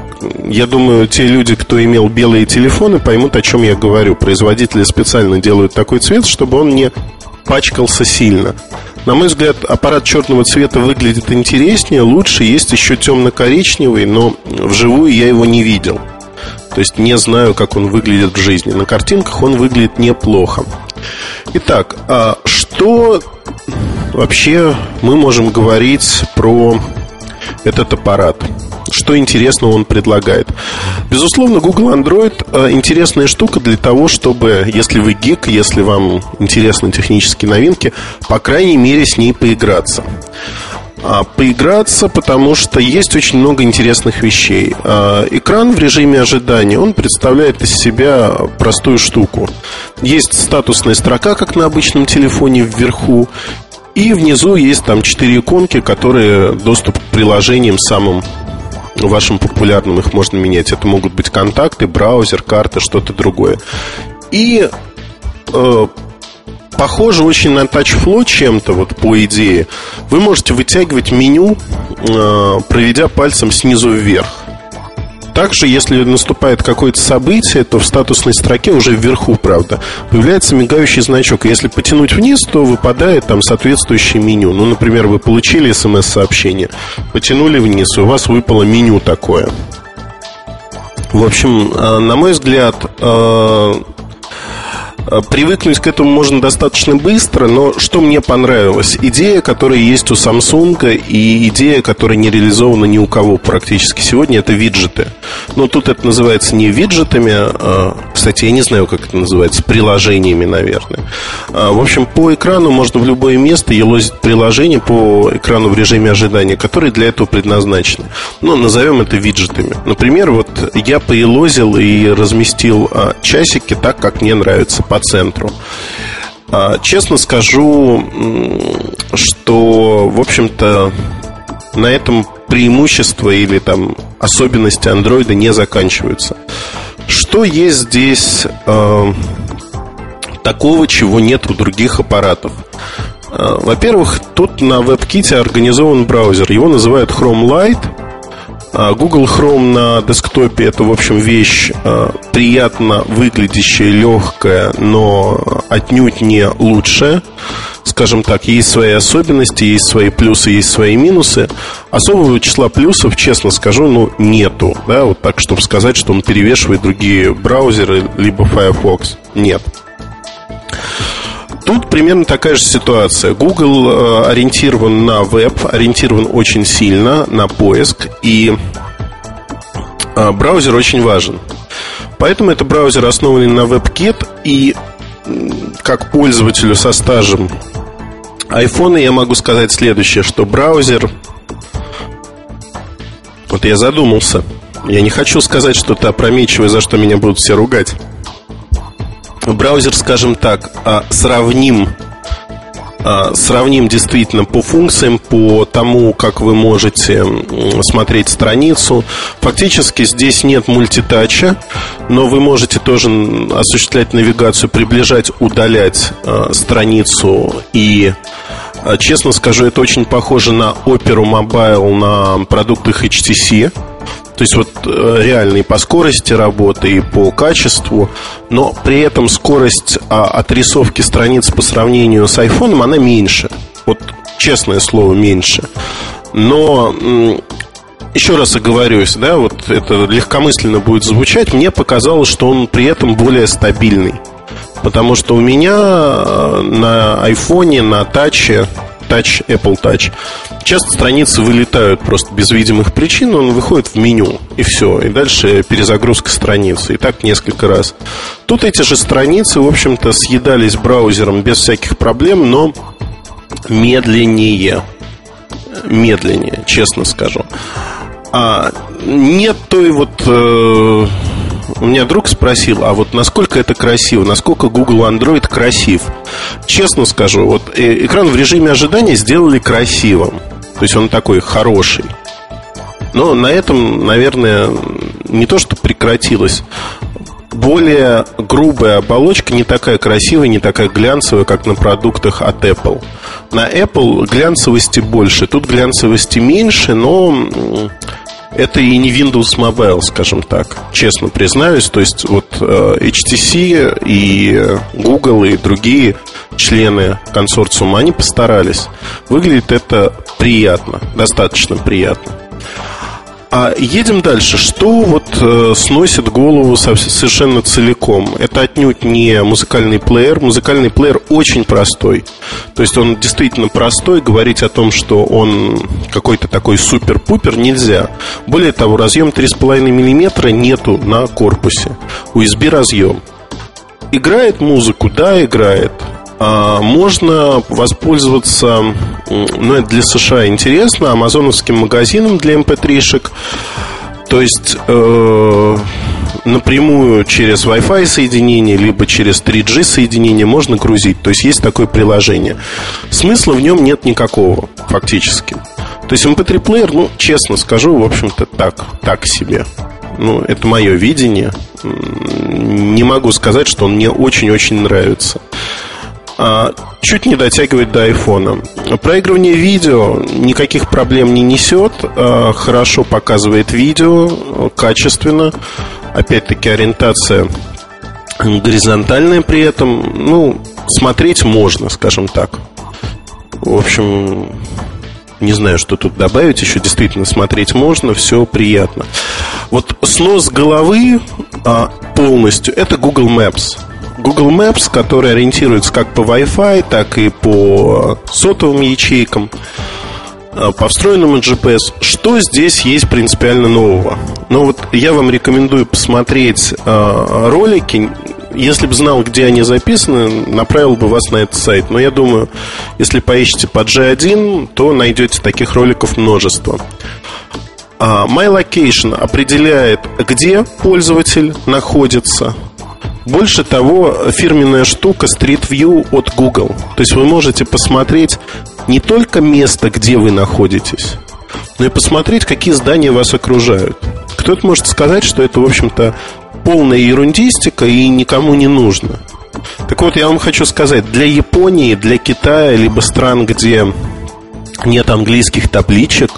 Я думаю, те люди, кто имел белые телефоны, поймут, о чем я говорю. Производители специально делают такой цвет, чтобы он не пачкался сильно. На мой взгляд, аппарат черного цвета выглядит интереснее, лучше. Есть еще темно-коричневый, но вживую я его не видел. То есть не знаю, как он выглядит в жизни. На картинках он выглядит неплохо. Итак, а что вообще мы можем говорить про этот аппарат? Что интересного он предлагает? Безусловно, Google Android э, интересная штука для того, чтобы, если вы гик, если вам интересны технические новинки, по крайней мере с ней поиграться поиграться, потому что есть очень много интересных вещей. А, экран в режиме ожидания, он представляет из себя простую штуку. Есть статусная строка, как на обычном телефоне вверху, и внизу есть там четыре иконки, которые доступ к приложениям самым вашим популярным их можно менять. Это могут быть контакты, браузер, карта, что-то другое. И э, похоже очень на TouchFlow чем-то, вот по идее. Вы можете вытягивать меню, э, проведя пальцем снизу вверх. Также, если наступает какое-то событие, то в статусной строке уже вверху, правда, появляется мигающий значок. Если потянуть вниз, то выпадает там соответствующее меню. Ну, например, вы получили смс-сообщение, потянули вниз, и у вас выпало меню такое. В общем, э, на мой взгляд, э, привыкнуть к этому можно достаточно быстро, но что мне понравилось? Идея, которая есть у Samsung, и идея, которая не реализована ни у кого практически сегодня, это виджеты. Но тут это называется не виджетами, а, кстати, я не знаю, как это называется, приложениями, наверное. А, в общем, по экрану можно в любое место елозить приложение по экрану в режиме ожидания, которые для этого предназначены. Ну, назовем это виджетами. Например, вот я поелозил и разместил а, часики так, как мне нравится, по центру. А, честно скажу, что, в общем-то, на этом преимущества или там особенности андроида не заканчиваются. Что есть здесь э, такого, чего нет у других аппаратов? Э, во-первых, тут на WebKit организован браузер. Его называют Chrome Lite. А, Google Chrome на десктопе это, в общем, вещь а, приятно выглядящая, легкая, но отнюдь не лучшая. Скажем так, есть свои особенности, есть свои плюсы, есть свои минусы. Особого числа плюсов, честно скажу, ну, нету. Да, вот так, чтобы сказать, что он перевешивает другие браузеры, либо Firefox. Нет. Примерно такая же ситуация. Google э, ориентирован на веб, ориентирован очень сильно на поиск, и э, браузер очень важен. Поэтому это браузер, основанный на WebKit, и как пользователю со стажем iPhone я могу сказать следующее, что браузер... Вот я задумался. Я не хочу сказать что-то опрометчивое, за что меня будут все ругать браузер, скажем так, а, сравним а, сравним действительно по функциям, по тому, как вы можете смотреть страницу. Фактически здесь нет мультитача, но вы можете тоже осуществлять навигацию, приближать, удалять а, страницу и Честно скажу, это очень похоже на Opera Mobile на продуктах HTC. То есть вот э, реально по скорости работы, и по качеству, но при этом скорость а, отрисовки страниц по сравнению с iPhone, она меньше. Вот честное слово, меньше. Но еще раз оговорюсь, да, вот это легкомысленно будет звучать, мне показалось, что он при этом более стабильный. Потому что у меня э, на айфоне, на таче, Touch, Apple Touch, часто страницы вылетают просто без видимых причин, он выходит в меню, и все. И дальше перезагрузка страницы. И так несколько раз. Тут эти же страницы, в общем-то, съедались браузером без всяких проблем, но медленнее. Медленнее, честно скажу. А нет той вот... Э, у меня друг спросил, а вот насколько это красиво, насколько Google Android красив. Честно скажу, вот э, экран в режиме ожидания сделали красивым. То есть он такой хороший. Но на этом, наверное, не то, что прекратилось. Более грубая оболочка, не такая красивая, не такая глянцевая, как на продуктах от Apple. На Apple глянцевости больше, тут глянцевости меньше, но это и не Windows Mobile, скажем так, честно признаюсь. То есть вот э, HTC и Google и другие члены консорциума, они постарались. Выглядит это приятно, достаточно приятно. А едем дальше. Что вот э, сносит голову совершенно целиком? Это отнюдь не музыкальный плеер. Музыкальный плеер очень простой. То есть он действительно простой. Говорить о том, что он какой-то такой супер-пупер нельзя. Более того, разъем 3,5 мм нету на корпусе. USB разъем. Играет музыку? Да, играет. А, можно воспользоваться, ну, это для США интересно, амазоновским магазином для mp3-шек. Эм То есть э, напрямую через Wi-Fi соединение, либо через 3G соединение можно грузить. То есть есть такое приложение. Смысла в нем нет никакого, фактически. То есть MP3-плеер, ну, честно скажу, в общем-то, так, так себе. Ну, это мое видение. Не могу сказать, что он мне очень-очень нравится. А, чуть не дотягивает до айфона. Проигрывание видео никаких проблем не несет, а, хорошо показывает видео, качественно. Опять-таки ориентация горизонтальная при этом. Ну, смотреть можно, скажем так. В общем, не знаю, что тут добавить. Еще действительно смотреть можно, все приятно. Вот снос головы а, полностью это Google Maps. Google Maps, который ориентируется как по Wi-Fi, так и по сотовым ячейкам, э, по встроенному GPS. Что здесь есть принципиально нового? Ну вот я вам рекомендую посмотреть э, ролики. Если бы знал, где они записаны, направил бы вас на этот сайт. Но я думаю, если поищете по G1, то найдете таких роликов множество. А, My Location определяет, где пользователь находится – больше того, фирменная штука Street View от Google. То есть вы можете посмотреть не только место, где вы находитесь, но и посмотреть, какие здания вас окружают. Кто-то может сказать, что это, в общем-то, полная ерундистика и никому не нужно. Так вот, я вам хочу сказать, для Японии, для Китая, либо стран, где нет английских табличек,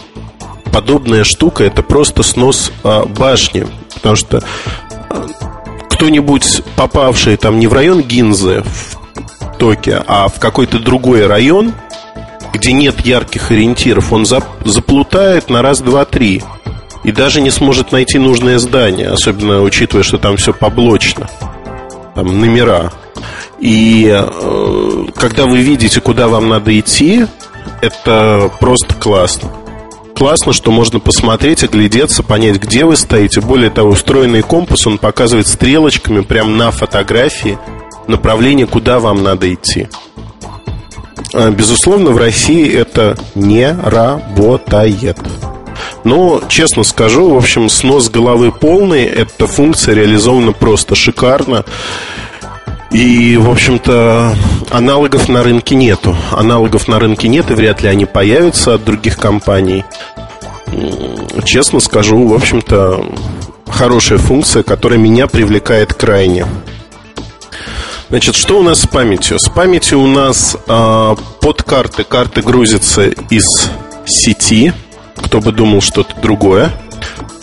подобная штука это просто снос а, башни. Потому что кто-нибудь, попавший там не в район Гинзы в Токио, а в какой-то другой район, где нет ярких ориентиров, он заплутает на раз, два, три. И даже не сможет найти нужное здание, особенно учитывая, что там все поблочно. Там номера. И э, когда вы видите, куда вам надо идти, это просто классно классно, что можно посмотреть, оглядеться, понять, где вы стоите. Более того, встроенный компас, он показывает стрелочками прямо на фотографии направление, куда вам надо идти. А, безусловно, в России это не работает. Но, честно скажу, в общем, снос головы полный, эта функция реализована просто шикарно. И, в общем-то, аналогов на рынке нету. Аналогов на рынке нет, и вряд ли они появятся от других компаний. Честно скажу, в общем-то, хорошая функция, которая меня привлекает крайне. Значит, что у нас с памятью? С памятью у нас э, под карты. Карты грузятся из сети. Кто бы думал что-то другое.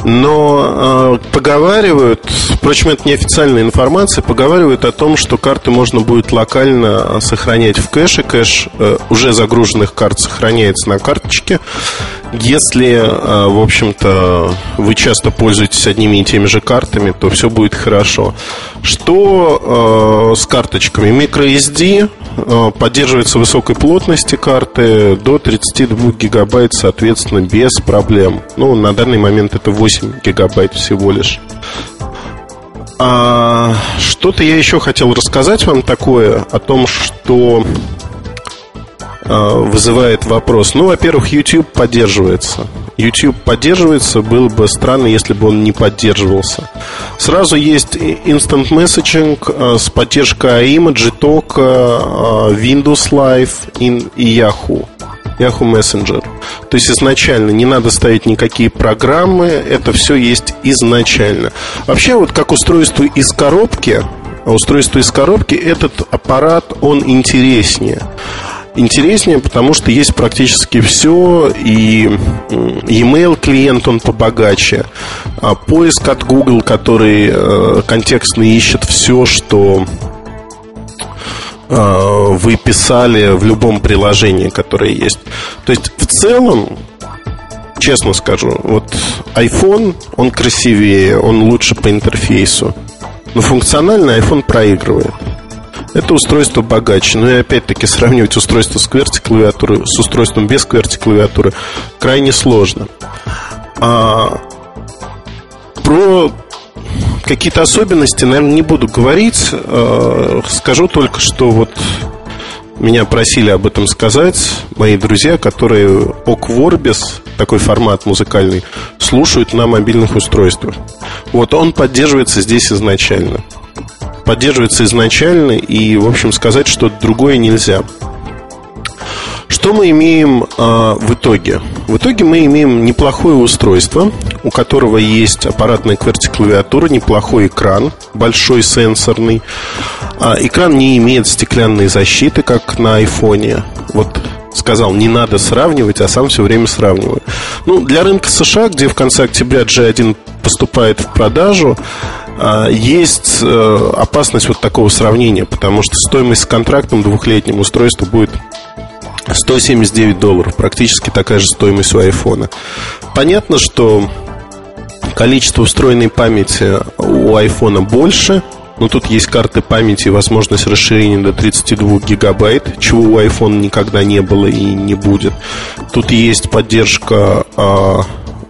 Но э, поговаривают, впрочем, это неофициальная информация, поговаривают о том, что карты можно будет локально сохранять в кэше. Кэш э, уже загруженных карт сохраняется на карточке. Если, э, в общем-то, вы часто пользуетесь одними и теми же картами, то все будет хорошо. Что э, с карточками? MicroSD э, поддерживается высокой плотности карты до 32 гигабайт, соответственно, без проблем. Ну, на данный момент это 8 гигабайт всего лишь. А, что-то я еще хотел рассказать вам такое о том, что вызывает вопрос. Ну, во-первых, YouTube поддерживается. YouTube поддерживается, было бы странно, если бы он не поддерживался. Сразу есть Instant Messaging а, с поддержкой iMage, Talk, а, Windows Live и Yahoo. Yahoo Messenger. То есть изначально не надо ставить никакие программы, это все есть изначально. Вообще вот как устройство из коробки, устройство из коробки, этот аппарат, он интереснее интереснее, потому что есть практически все, и email клиент он побогаче, а поиск от Google, который э, контекстно ищет все, что э, вы писали в любом приложении, которое есть. То есть в целом честно скажу, вот iPhone, он красивее, он лучше по интерфейсу. Но функционально iPhone проигрывает. Это устройство богаче. Но и опять-таки сравнивать устройство с QWERTY клавиатуры с устройством без QWERTY клавиатуры крайне сложно. А, про какие-то особенности, наверное, не буду говорить. А, скажу только, что вот меня просили об этом сказать мои друзья, которые Окворбис, такой формат музыкальный, слушают на мобильных устройствах. Вот он поддерживается здесь изначально поддерживается изначально, и, в общем, сказать что-то другое нельзя. Что мы имеем э, в итоге? В итоге мы имеем неплохое устройство, у которого есть аппаратная QWERTY-клавиатура, неплохой экран, большой сенсорный. А экран не имеет стеклянной защиты, как на айфоне. Вот сказал, не надо сравнивать, а сам все время сравниваю. Ну, для рынка США, где в конце октября G1 поступает в продажу, есть э, опасность вот такого сравнения, потому что стоимость с контрактом двухлетним устройства будет 179 долларов, практически такая же стоимость у айфона. Понятно, что количество встроенной памяти у айфона больше, но тут есть карты памяти и возможность расширения до 32 гигабайт, чего у iPhone никогда не было и не будет. Тут есть поддержка а,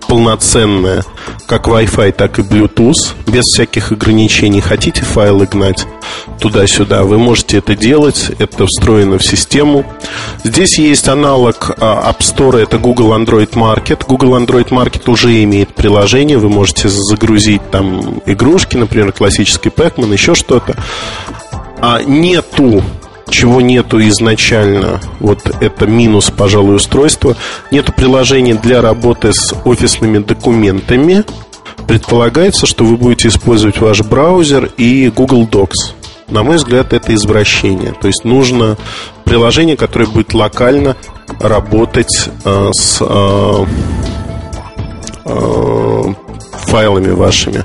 полноценная, как Wi-Fi, так и Bluetooth, без всяких ограничений. Хотите файлы гнать туда-сюда, вы можете это делать, это встроено в систему. Здесь есть аналог а, App Store, это Google Android Market. Google Android Market уже имеет приложение, вы можете загрузить там игрушки, например, классический Pac-Man, еще что-то. А нету чего нету изначально, вот это минус, пожалуй, устройства, нету приложений для работы с офисными документами. Предполагается, что вы будете использовать ваш браузер и Google Docs. На мой взгляд, это извращение. То есть нужно приложение, которое будет локально работать э, с э, э, файлами вашими.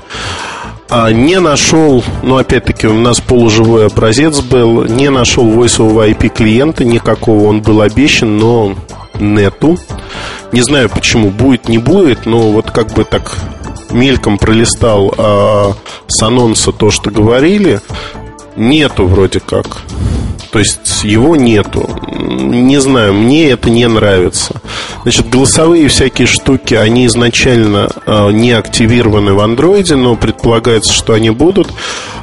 А, не нашел, ну опять-таки у нас полуживой образец был, не нашел voice IP клиента никакого, он был обещан, но нету. Не знаю почему, будет, не будет, но вот как бы так мельком пролистал а, с анонса то, что говорили, нету вроде как. То есть его нету. Не знаю, мне это не нравится. Значит, голосовые всякие штуки, они изначально э, не активированы в андроиде, но предполагается, что они будут.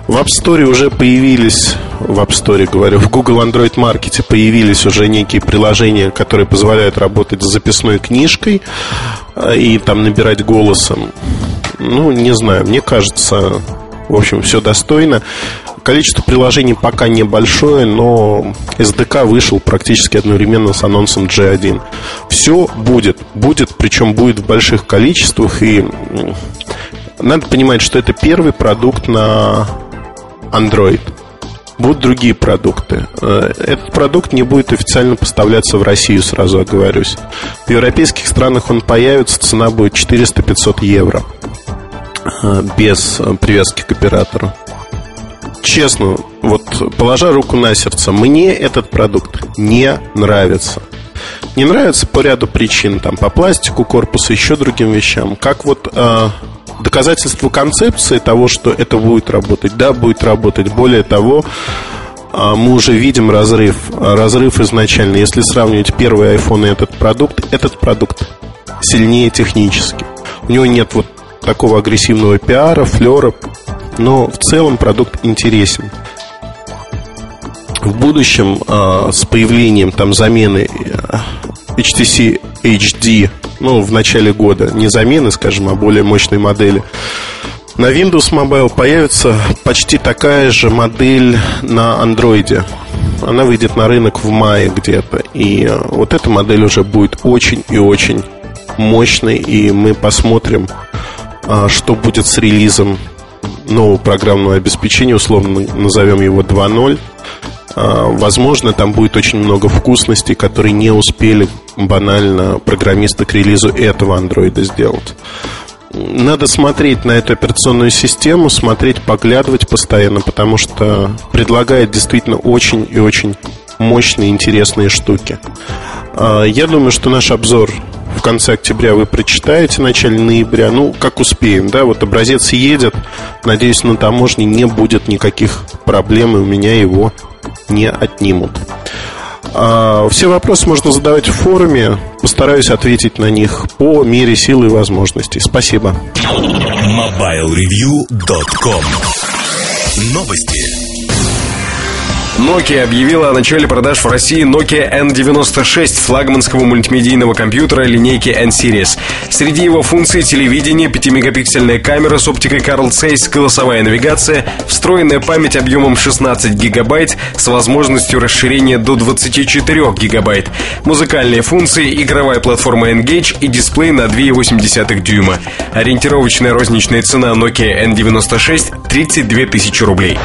В App Store уже появились, в App Store говорю, в Google Android Market появились уже некие приложения, которые позволяют работать с записной книжкой э, и там набирать голосом. Ну, не знаю, мне кажется, в общем, все достойно. Количество приложений пока небольшое, но SDK вышел практически одновременно с анонсом G1. Все будет, будет, причем будет в больших количествах. И надо понимать, что это первый продукт на Android. Будут другие продукты. Э, этот продукт не будет официально поставляться в Россию, сразу оговорюсь. В европейских странах он появится, цена будет 400-500 евро без привязки к оператору честно, вот положа руку на сердце, мне этот продукт не нравится. Не нравится по ряду причин, там, по пластику корпуса, еще другим вещам. Как вот э, доказательство концепции того, что это будет работать, да, будет работать. Более того, э, мы уже видим разрыв, разрыв изначально. Если сравнивать первый iPhone и этот продукт, этот продукт сильнее технически. У него нет вот такого агрессивного пиара, флера, но в целом продукт интересен. В будущем э, с появлением там замены э, HTC HD, ну, в начале года, не замены, скажем, а более мощной модели, на Windows Mobile появится почти такая же модель на Android. Она выйдет на рынок в мае где-то. И э, вот эта модель уже будет очень и очень мощной. И мы посмотрим, а, что будет с релизом нового программного обеспечения, условно назовем его 2.0. А, возможно, там будет очень много вкусностей, которые не успели банально программисты к релизу этого андроида сделать. Надо смотреть на эту операционную систему, смотреть, поглядывать постоянно, потому что предлагает действительно очень и очень мощные, интересные штуки. А, я думаю, что наш обзор в конце октября вы прочитаете, в начале ноября. Ну, как успеем, да, вот образец едет. Надеюсь, на таможне не будет никаких проблем, и у меня его не отнимут. А, все вопросы можно задавать в форуме. Постараюсь ответить на них по мере силы и возможностей. Спасибо. MobileReview.com Новости. Nokia объявила о начале продаж в России Nokia N96 флагманского мультимедийного компьютера линейки N-Series. Среди его функций телевидение, 5-мегапиксельная камера с оптикой Carl Zeiss, голосовая навигация, встроенная память объемом 16 гигабайт с возможностью расширения до 24 гигабайт, музыкальные функции, игровая платформа Engage и дисплей на 2,8 дюйма. Ориентировочная розничная цена Nokia N96 – 32 тысячи рублей.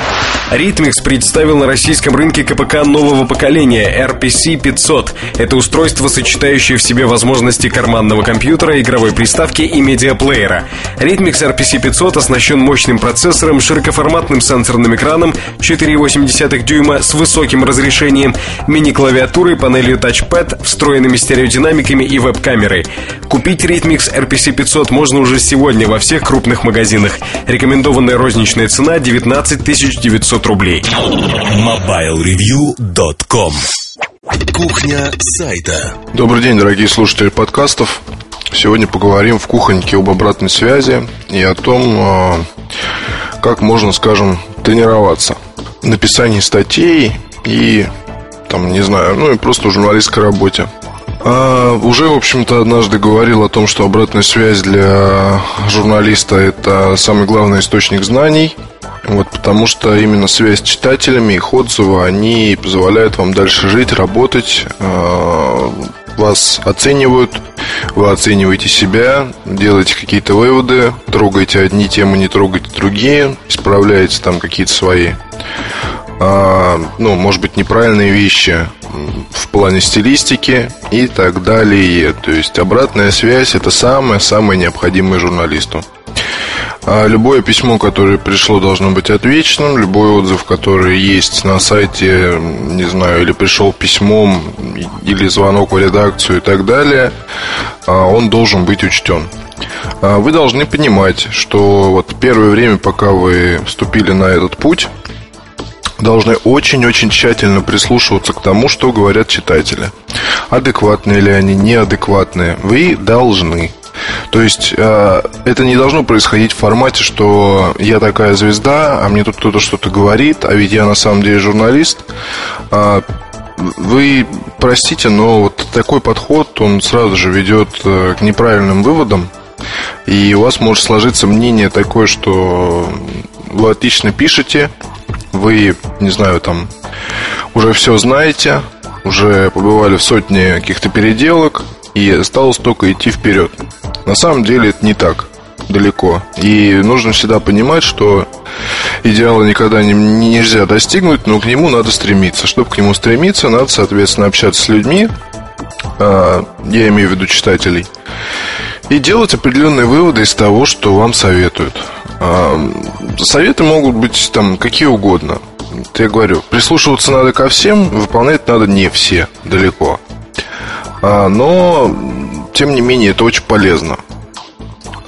Rhythmix представил на российском российском рынке КПК нового поколения RPC 500. Это устройство, сочетающее в себе возможности карманного компьютера, игровой приставки и медиаплеера. Rhythmix RPC 500 оснащен мощным процессором, широкоформатным сенсорным экраном 4,8 дюйма с высоким разрешением, мини-клавиатурой, панелью Touchpad, встроенными стереодинамиками и веб-камерой. Купить Rhythmix RPC 500 можно уже сегодня во всех крупных магазинах. Рекомендованная розничная цена 19 900 рублей. MobileReview.com Кухня сайта Добрый день, дорогие слушатели подкастов. Сегодня поговорим в кухоньке об обратной связи и о том, а, как можно, скажем, тренироваться. Написание статей и, там, не знаю, ну и просто в журналистской работе. А, уже, в общем-то, однажды говорил о том, что обратная связь для журналиста – это самый главный источник знаний – вот, потому что именно связь с читателями, их отзывы, они позволяют вам дальше жить, работать, э, вас оценивают, вы оцениваете себя, делаете какие-то выводы, трогаете одни темы, не трогаете другие, исправляете там какие-то свои, а, ну, может быть, неправильные вещи в плане стилистики и так далее. То есть обратная связь это самое-самое необходимое журналисту. А любое письмо, которое пришло, должно быть отвеченным. Любой отзыв, который есть на сайте, не знаю, или пришел письмом, или звонок в редакцию и так далее, а, он должен быть учтен. А вы должны понимать, что вот первое время, пока вы вступили на этот путь, должны очень-очень тщательно прислушиваться к тому, что говорят читатели. Адекватные ли они, неадекватные. Вы должны. То есть э, это не должно происходить в формате, что я такая звезда, а мне тут кто-то что-то говорит, а ведь я на самом деле журналист. Э, вы простите, но вот такой подход, он сразу же ведет э, к неправильным выводам. И у вас может сложиться мнение такое, что вы отлично пишете, вы, не знаю, там уже все знаете, уже побывали в сотне каких-то переделок, и осталось только идти вперед. На самом деле это не так далеко. И нужно всегда понимать, что идеала никогда не, нельзя достигнуть, но к нему надо стремиться. Чтобы к нему стремиться, надо, соответственно, общаться с людьми, э, я имею в виду читателей, и делать определенные выводы из того, что вам советуют. Э, советы могут быть там какие угодно. Я говорю, прислушиваться надо ко всем, выполнять надо не все далеко. А, но, тем не менее, это очень полезно.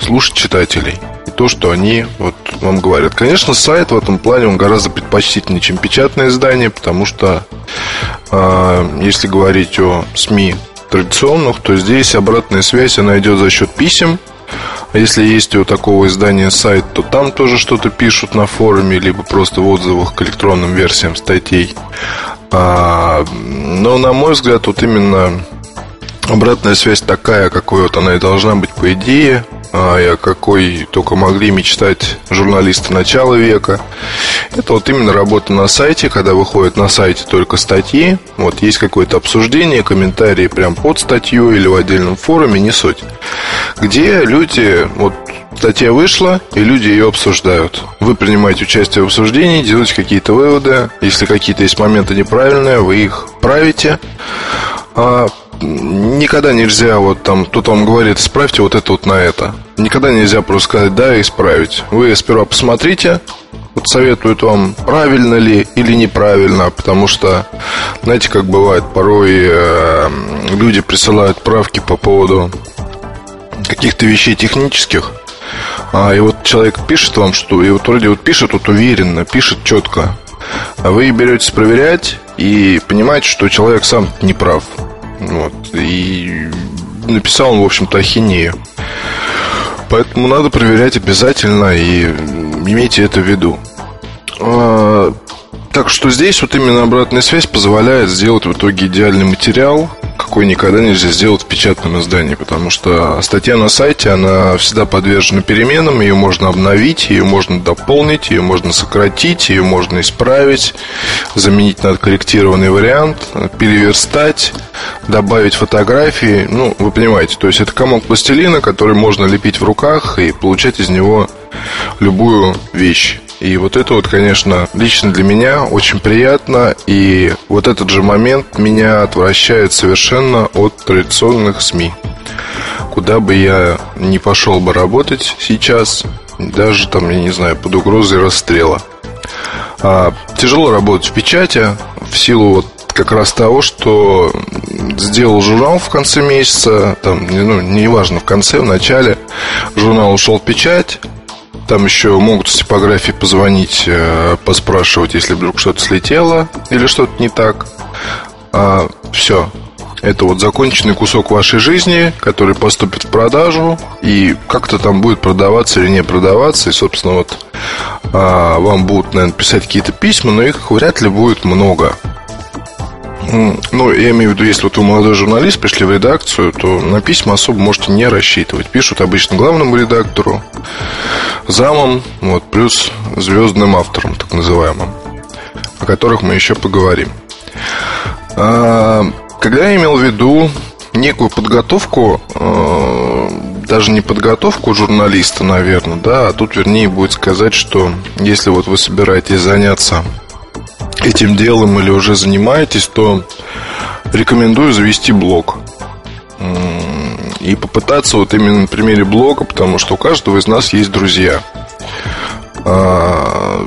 Слушать читателей. И то, что они вот вам говорят. Конечно, сайт в этом плане он гораздо предпочтительнее, чем печатное издание, потому что э, если говорить о СМИ традиционных, то здесь обратная связь, она идет за счет писем. А если есть у такого издания сайт, то там тоже что-то пишут на форуме, либо просто в отзывах к электронным версиям статей. А, но, на мой взгляд, вот именно обратная связь такая, какой вот она и должна быть по идее, о какой только могли мечтать журналисты начала века. Это вот именно работа на сайте, когда выходят на сайте только статьи, вот есть какое-то обсуждение, комментарии прям под статью или в отдельном форуме, не суть. Где люди, вот статья вышла, и люди ее обсуждают. Вы принимаете участие в обсуждении, делаете какие-то выводы. Если какие-то есть моменты неправильные, вы их правите. Никогда нельзя вот там, кто-то вам говорит, исправьте вот это вот на это. Никогда нельзя просто сказать да и исправить. Вы сперва посмотрите, вот советуют вам, правильно ли или неправильно, потому что, знаете, как бывает, порой э, люди присылают правки по поводу каких-то вещей технических, а, и вот человек пишет вам, что и вот вроде вот пишет вот уверенно, пишет четко, а вы беретесь проверять и понимаете, что человек сам не прав. Вот. И написал он, в общем-то, ахинею. Поэтому надо проверять обязательно и имейте это в виду. Так что здесь вот именно обратная связь позволяет сделать в итоге идеальный материал, какой никогда нельзя сделать в печатном издании, потому что статья на сайте, она всегда подвержена переменам, ее можно обновить, ее можно дополнить, ее можно сократить, ее можно исправить, заменить на откорректированный вариант, переверстать, добавить фотографии, ну, вы понимаете, то есть это комок пластилина, который можно лепить в руках и получать из него любую вещь. И вот это вот, конечно, лично для меня очень приятно. И вот этот же момент меня отвращает совершенно от традиционных СМИ. Куда бы я не пошел бы работать сейчас, даже там, я не знаю, под угрозой расстрела. А, тяжело работать в печати в силу вот как раз того, что сделал журнал в конце месяца, там, ну, неважно, в конце, в начале, журнал ушел в печать, там еще могут с типографии позвонить, э, поспрашивать, если вдруг что-то слетело или что-то не так. А, все. Это вот законченный кусок вашей жизни, который поступит в продажу и как-то там будет продаваться или не продаваться. И, собственно, вот а, вам будут, наверное, писать какие-то письма, но их вряд ли будет много. Ну, я имею в виду, если вот вы молодой журналист, пришли в редакцию, то на письма особо можете не рассчитывать. Пишут обычно главному редактору, замом, вот, плюс звездным авторам, так называемым, о которых мы еще поговорим. А, когда я имел в виду некую подготовку, а, даже не подготовку журналиста, наверное, да, а тут вернее будет сказать, что если вот вы собираетесь заняться этим делом или уже занимаетесь, то рекомендую завести блог. И попытаться вот именно на примере блога, потому что у каждого из нас есть друзья. А,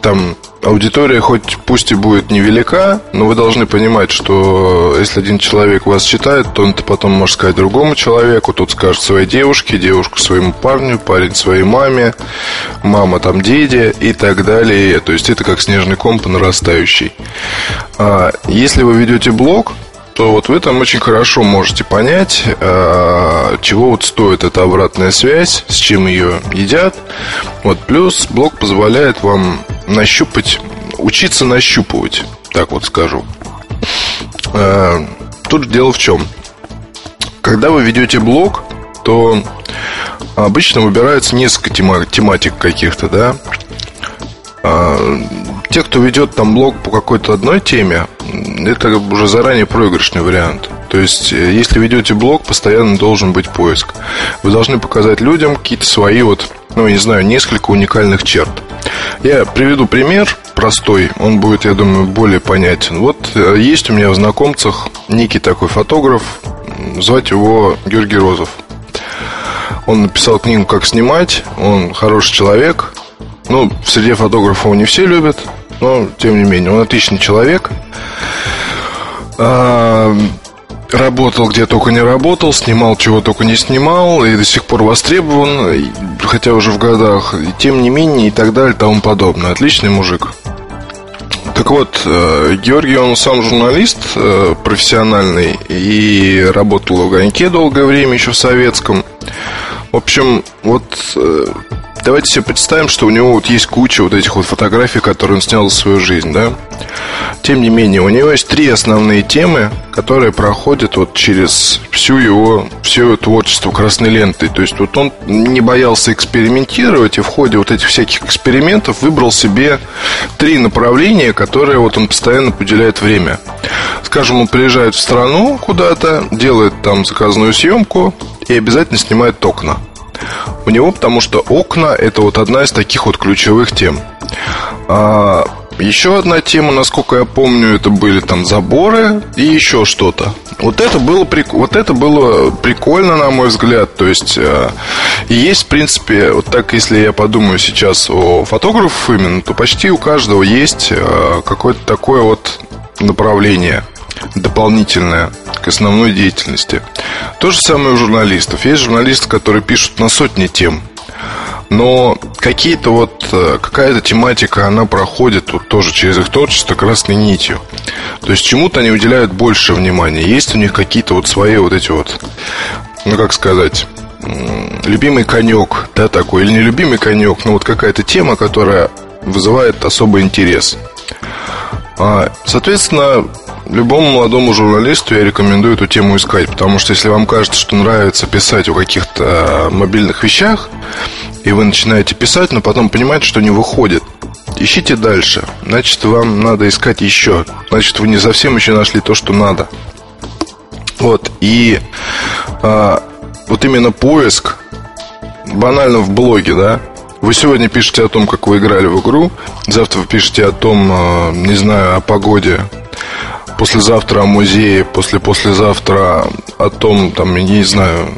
там аудитория хоть пусть и будет невелика, но вы должны понимать, что если один человек вас читает, то он это потом может сказать другому человеку, тот скажет своей девушке, девушка своему парню, парень своей маме, мама там деде и так далее. То есть это как снежный ком по нарастающей. А если вы ведете блог, то вот вы там очень хорошо можете понять, а, чего вот стоит эта обратная связь, с чем ее едят. Вот плюс блог позволяет вам нащупать, учиться нащупывать, так вот скажу. А, тут дело в чем. Когда вы ведете блог, то обычно выбирается несколько тематик каких-то, да. А, те, кто ведет там блог по какой-то одной теме, это уже заранее проигрышный вариант. То есть, э, если ведете блог, постоянно должен быть поиск. Вы должны показать людям какие-то свои вот, ну, не знаю, несколько уникальных черт. Я приведу пример простой, он будет, я думаю, более понятен. Вот э, есть у меня в знакомцах некий такой фотограф, звать его Георгий Розов. Он написал книгу «Как снимать», он хороший человек, ну, в среде фотографов его не все любят, но тем не менее, он отличный человек. А, работал где только не работал, снимал чего только не снимал, и до сих пор востребован, хотя уже в годах, и тем не менее, и так далее, и тому подобное. Отличный мужик. Так вот, э, Георгий, он сам журналист э, профессиональный и работал в «Огоньке» долгое время, еще в советском. В общем, вот э, давайте себе представим, что у него вот есть куча вот этих вот фотографий, которые он снял за свою жизнь, да. Тем не менее, у него есть три основные темы, которые проходят вот через всю его, все его творчество красной лентой. То есть вот он не боялся экспериментировать, и в ходе вот этих всяких экспериментов выбрал себе три направления, которые вот он постоянно уделяет время. Скажем, он приезжает в страну куда-то, делает там заказную съемку и обязательно снимает окна у него, потому что окна это вот одна из таких вот ключевых тем. А, еще одна тема, насколько я помню, это были там заборы и еще что-то. Вот это было, вот это было прикольно, на мой взгляд. То есть, э, есть, в принципе, вот так, если я подумаю сейчас о фотографах именно, то почти у каждого есть э, какое-то такое вот направление дополнительное к основной деятельности. То же самое у журналистов. Есть журналисты, которые пишут на сотни тем. Но какие-то вот э, какая-то тематика, она проходит вот тоже через их творчество красной нитью. То есть чему-то они уделяют больше внимания. Есть у них какие-то вот свои вот эти вот, ну как сказать, любимый конек, да, такой, или нелюбимый конек, но вот какая-то тема, которая вызывает особый интерес. А, соответственно, Любому молодому журналисту я рекомендую эту тему искать, потому что если вам кажется, что нравится писать о каких-то э, мобильных вещах, и вы начинаете писать, но потом понимаете, что не выходит, ищите дальше. Значит, вам надо искать еще. Значит, вы не совсем еще нашли то, что надо. Вот, и а, вот именно поиск, банально в блоге, да, вы сегодня пишете о том, как вы играли в игру, завтра вы пишете о том, э, не знаю, о погоде послезавтра о музее, после послезавтра о том, там, я не знаю,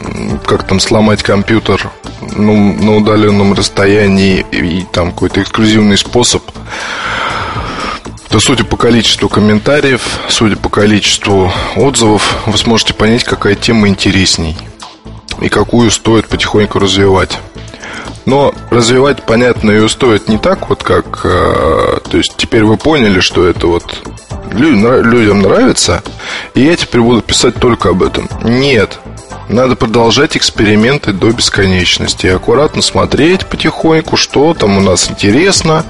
как там сломать компьютер ну, на удаленном расстоянии и, и там какой-то эксклюзивный способ, то судя по количеству комментариев, судя по количеству отзывов, вы сможете понять, какая тема интересней и какую стоит потихоньку развивать. Но развивать, понятно, ее стоит не так, вот как... Э, то есть теперь вы поняли, что это вот людям нравится, и я теперь буду писать только об этом. Нет. Надо продолжать эксперименты до бесконечности. Аккуратно смотреть потихоньку, что там у нас интересно.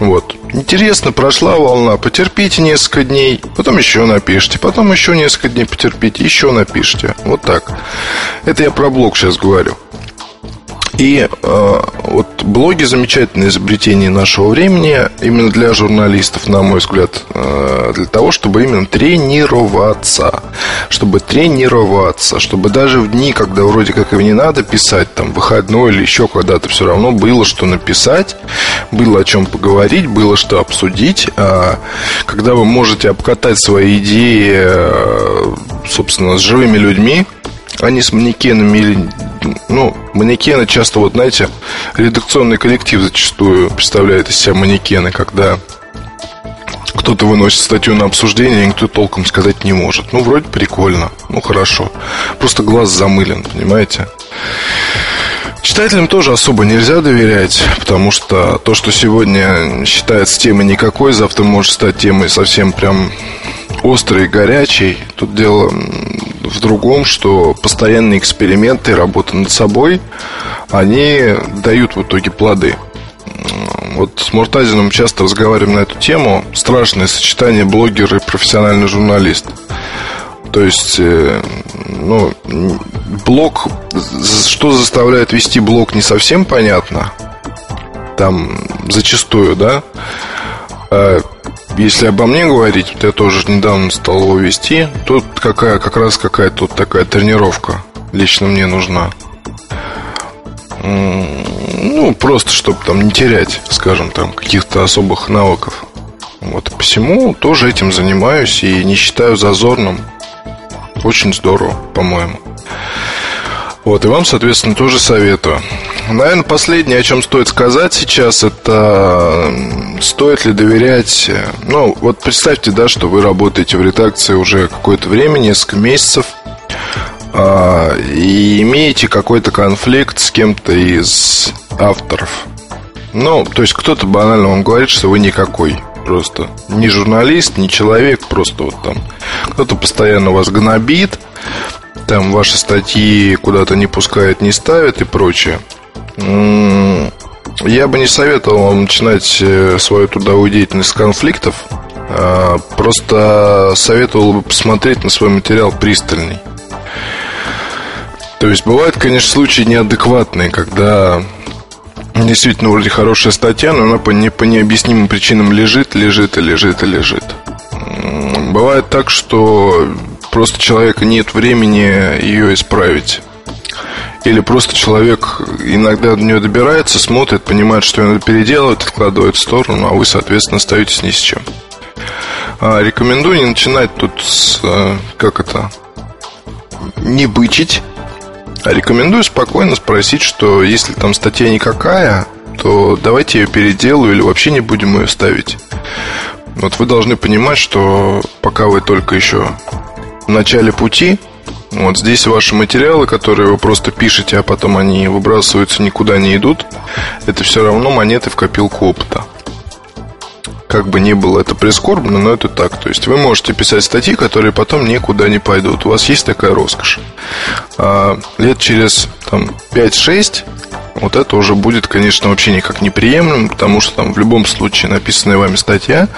Вот. Интересно, прошла волна, потерпите несколько дней, потом еще напишите, потом еще несколько дней потерпите, еще напишите. Вот так. Это я про блог сейчас говорю. И э, вот блоги замечательное изобретение нашего времени именно для журналистов, на мой взгляд, э, для того, чтобы именно тренироваться, чтобы тренироваться, чтобы даже в дни, когда вроде как и не надо писать, там выходной или еще когда-то, все равно было что написать, было о чем поговорить, было что обсудить, а когда вы можете обкатать свои идеи, э, собственно, с живыми людьми, не с манекенами или ну, манекены часто, вот знаете, редакционный коллектив зачастую представляет из себя манекены, когда кто-то выносит статью на обсуждение, и никто толком сказать не может. Ну, вроде прикольно, ну, хорошо. Просто глаз замылен, понимаете? Читателям тоже особо нельзя доверять, потому что то, что сегодня считается темой никакой, завтра может стать темой совсем прям острый, горячий. Тут дело в другом, что постоянные эксперименты, работа над собой, они дают в итоге плоды. Вот с Муртазиным часто разговариваем на эту тему. Страшное сочетание блогер и профессиональный журналист. То есть, э, ну, блог, что заставляет вести блог, не совсем понятно. Там зачастую, да. А если обо мне говорить, вот я тоже недавно стал его вести, тут какая, как раз какая-то тут такая тренировка лично мне нужна. Ну, просто чтобы там не терять, скажем, там каких-то особых навыков. Вот посему тоже этим занимаюсь и не считаю зазорным. Очень здорово, по-моему. Вот, и вам, соответственно, тоже советую. Наверное, последнее, о чем стоит сказать сейчас, это стоит ли доверять... Ну, вот представьте, да, что вы работаете в редакции уже какое-то время, несколько месяцев, а, и имеете какой-то конфликт с кем-то из авторов. Ну, то есть кто-то банально вам говорит, что вы никакой просто. Не журналист, не человек, просто вот там. Кто-то постоянно вас гнобит, там ваши статьи куда-то не пускает, не ставит и прочее. Я бы не советовал вам начинать э, свою трудовую деятельность с конфликтов. А, просто советовал бы посмотреть на свой материал пристальней. То есть бывают, конечно, случаи неадекватные, когда действительно вроде хорошая статья, но она по, не, по необъяснимым причинам лежит, лежит и лежит и лежит. Бывает так, что просто человека нет времени ее исправить. Или просто человек иногда до нее добирается, смотрит, понимает, что ее надо переделывать, откладывает в сторону, а вы, соответственно, остаетесь ни с чем. А, рекомендую не начинать тут с, э, как это, не бычить, а рекомендую спокойно спросить, что если там статья никакая, то давайте ее переделаю или вообще не будем ее ставить. Вот вы должны понимать, что пока вы только еще в начале пути, вот здесь ваши материалы, которые вы просто пишете, а потом они выбрасываются, никуда не идут, это все равно монеты в копилку опыта. Как бы ни было это прискорбно, но это так. То есть вы можете писать статьи, которые потом никуда не пойдут. У вас есть такая роскошь. А лет через там, 5-6 вот это уже будет, конечно, вообще никак неприемлемо, потому что там в любом случае написанная вами статья,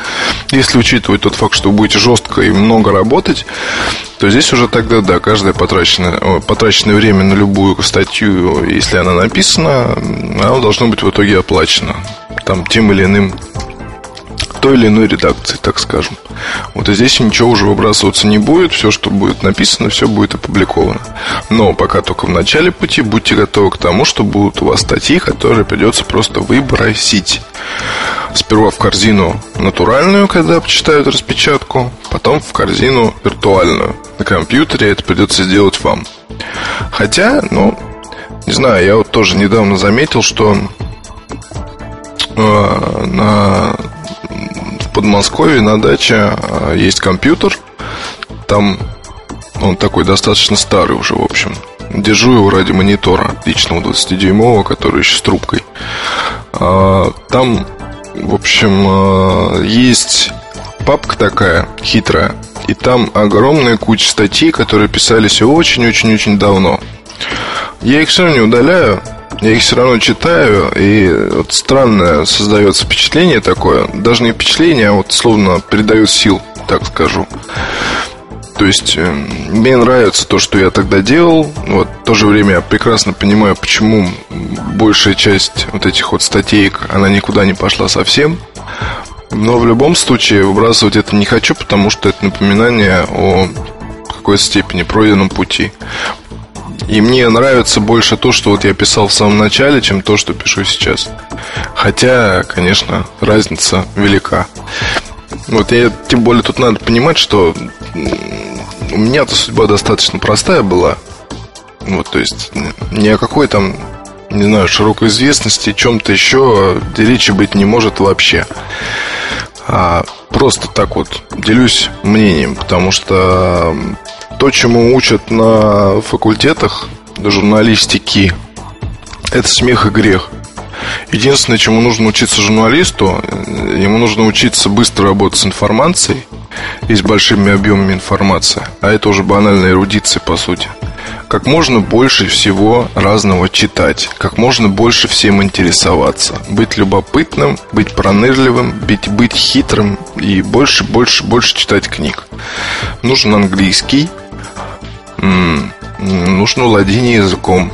если учитывать тот факт, что вы будете жестко и много работать, то здесь уже тогда, да, каждое потраченное, потраченное время на любую статью, если она написана, она должно быть в итоге оплачена там тем или иным той или иной редакции, так скажем. Вот и здесь ничего уже выбрасываться не будет, все, что будет написано, все будет опубликовано. Но пока только в начале пути будьте готовы к тому, что будут у вас статьи, которые придется просто выбросить. Сперва в корзину натуральную, когда почитают распечатку, потом в корзину виртуальную. На компьютере это придется сделать вам. Хотя, ну, не знаю, я вот тоже недавно заметил, что э, на Подмосковье на даче а, есть компьютер. Там он такой достаточно старый уже, в общем. Держу его ради монитора личного 20-дюймового, который еще с трубкой. А, там, в общем, а, есть папка такая хитрая. И там огромная куча статей, которые писались очень-очень-очень давно. Я их все не удаляю, я их все равно читаю, и вот странное создается впечатление такое, даже не впечатление, а вот словно передает сил, так скажу. То есть э, мне нравится то, что я тогда делал. Вот в то же время я прекрасно понимаю, почему большая часть вот этих вот статей, она никуда не пошла совсем. Но в любом случае выбрасывать это не хочу, потому что это напоминание о какой-то степени пройденном пути. И мне нравится больше то, что вот я писал в самом начале, чем то, что пишу сейчас. Хотя, конечно, разница велика. Вот я, тем более тут надо понимать, что у меня-то судьба достаточно простая была. Вот, то есть ни о какой там, не знаю, широкой известности, чем-то еще речи быть не может вообще. А просто так вот делюсь мнением, потому что то, чему учат на факультетах журналистики, это смех и грех. Единственное, чему нужно учиться журналисту, ему нужно учиться быстро работать с информацией и с большими объемами информации. А это уже банальная эрудиция, по сути. Как можно больше всего разного читать, как можно больше всем интересоваться, быть любопытным, быть пронырливым, быть, быть хитрым и больше, больше, больше читать книг. Нужен английский, нужно владение языком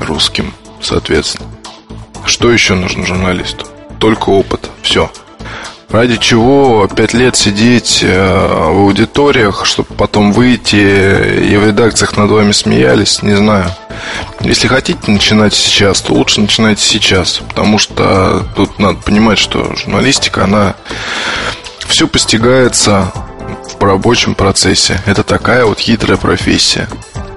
русским, соответственно. Что еще нужно журналисту? Только опыт. Все. Ради чего пять лет сидеть э, в аудиториях, чтобы потом выйти и в редакциях над вами смеялись, не знаю. Если хотите начинать сейчас, то лучше начинайте сейчас, потому что тут надо понимать, что журналистика, она все постигается в рабочем процессе. Это такая вот хитрая профессия.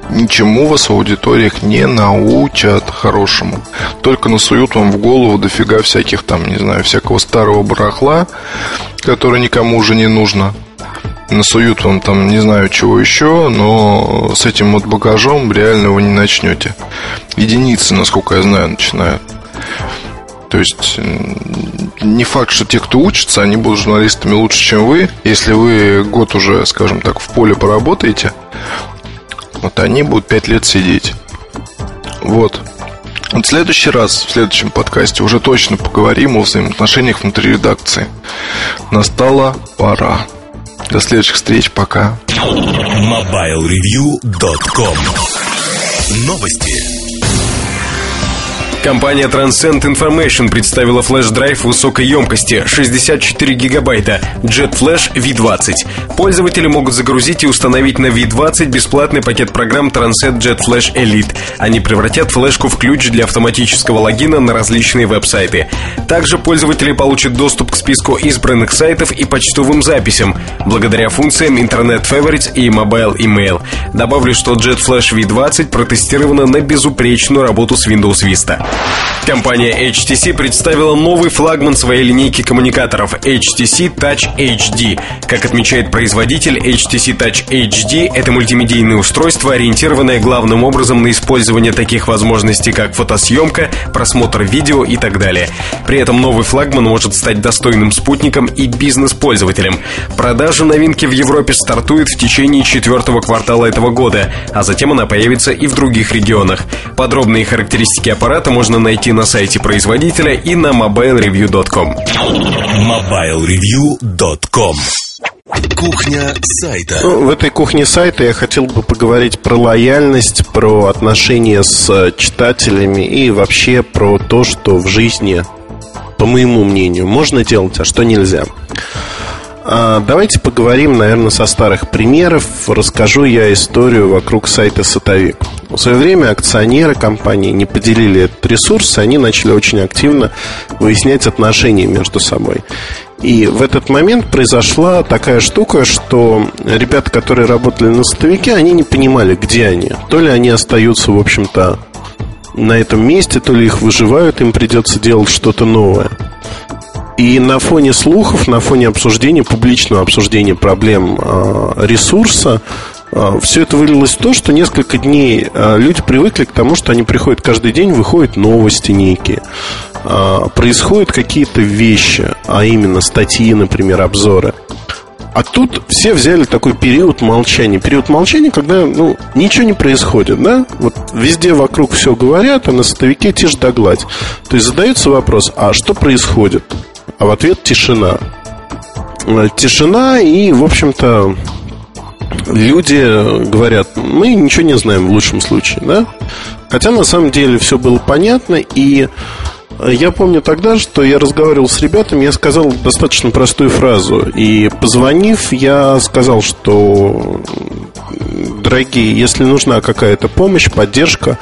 Ничему вас в аудиториях не научат хорошему. Только насуют вам в голову дофига всяких там, не знаю, всякого старого барахла, которое никому уже не нужно. Насуют вам там, не знаю, чего еще, но с этим вот багажом реально вы не начнете. Единицы, насколько я знаю, начинают. То есть не факт, что те, кто учится, они будут журналистами лучше, чем вы. Если вы год уже, скажем так, в поле поработаете, вот они будут пять лет сидеть. Вот. Вот в следующий раз, в следующем подкасте уже точно поговорим о взаимоотношениях внутри редакции. Настала пора. До следующих встреч, пока. MobileReview.com Новости. Компания Transcend Information представила флеш-драйв высокой емкости 64 гигабайта Jet Flash V20. Пользователи могут загрузить и установить на V20 бесплатный пакет программ Transcend Jet Flash Elite. Они превратят флешку в ключ для автоматического логина на различные веб-сайты. Также пользователи получат доступ к списку избранных сайтов и почтовым записям, благодаря функциям Internet Favorites и Mobile Email. Добавлю, что Jet Flash V20 протестирована на безупречную работу с Windows Vista. Компания HTC представила новый флагман своей линейки коммуникаторов HTC Touch HD. Как отмечает производитель, HTC Touch HD — это мультимедийное устройство, ориентированное главным образом на использование таких возможностей, как фотосъемка, просмотр видео и так далее. При этом новый флагман может стать достойным спутником и бизнес-пользователям. Продажа новинки в Европе стартует в течение четвертого квартала этого года, а затем она появится и в других регионах. Подробные характеристики аппарата можно найти на сайте производителя и на mobilereview.com. MobileReview.com Кухня сайта. Ну, в этой кухне сайта я хотел бы поговорить про лояльность, про отношения с читателями и вообще про то, что в жизни, по моему мнению, можно делать, а что нельзя. А, давайте поговорим, наверное, со старых примеров. Расскажу я историю вокруг сайта Сотовик. В свое время акционеры компании не поделили этот ресурс, они начали очень активно выяснять отношения между собой. И в этот момент произошла такая штука, что ребята, которые работали на сотовике, они не понимали, где они. То ли они остаются, в общем-то, на этом месте, то ли их выживают, им придется делать что-то новое. И на фоне слухов, на фоне обсуждения, публичного обсуждения проблем э, ресурса, э, все это вылилось в то, что несколько дней э, люди привыкли к тому, что они приходят каждый день, выходят новости некие, происходят какие-то вещи, а именно статьи, например, обзоры. А тут все взяли такой период молчания. Период молчания, когда ну, ничего не происходит, да? Вот везде вокруг все говорят, а на сотовике тишь да гладь. То есть задается вопрос, а что происходит? А в ответ тишина. Э, тишина и, в общем-то, люди говорят, мы ничего не знаем в лучшем случае, да? Хотя на самом деле все было понятно, и я помню тогда, что я разговаривал с ребятами, я сказал достаточно простую фразу. И позвонив, я сказал, что, дорогие, если нужна какая-то помощь, поддержка,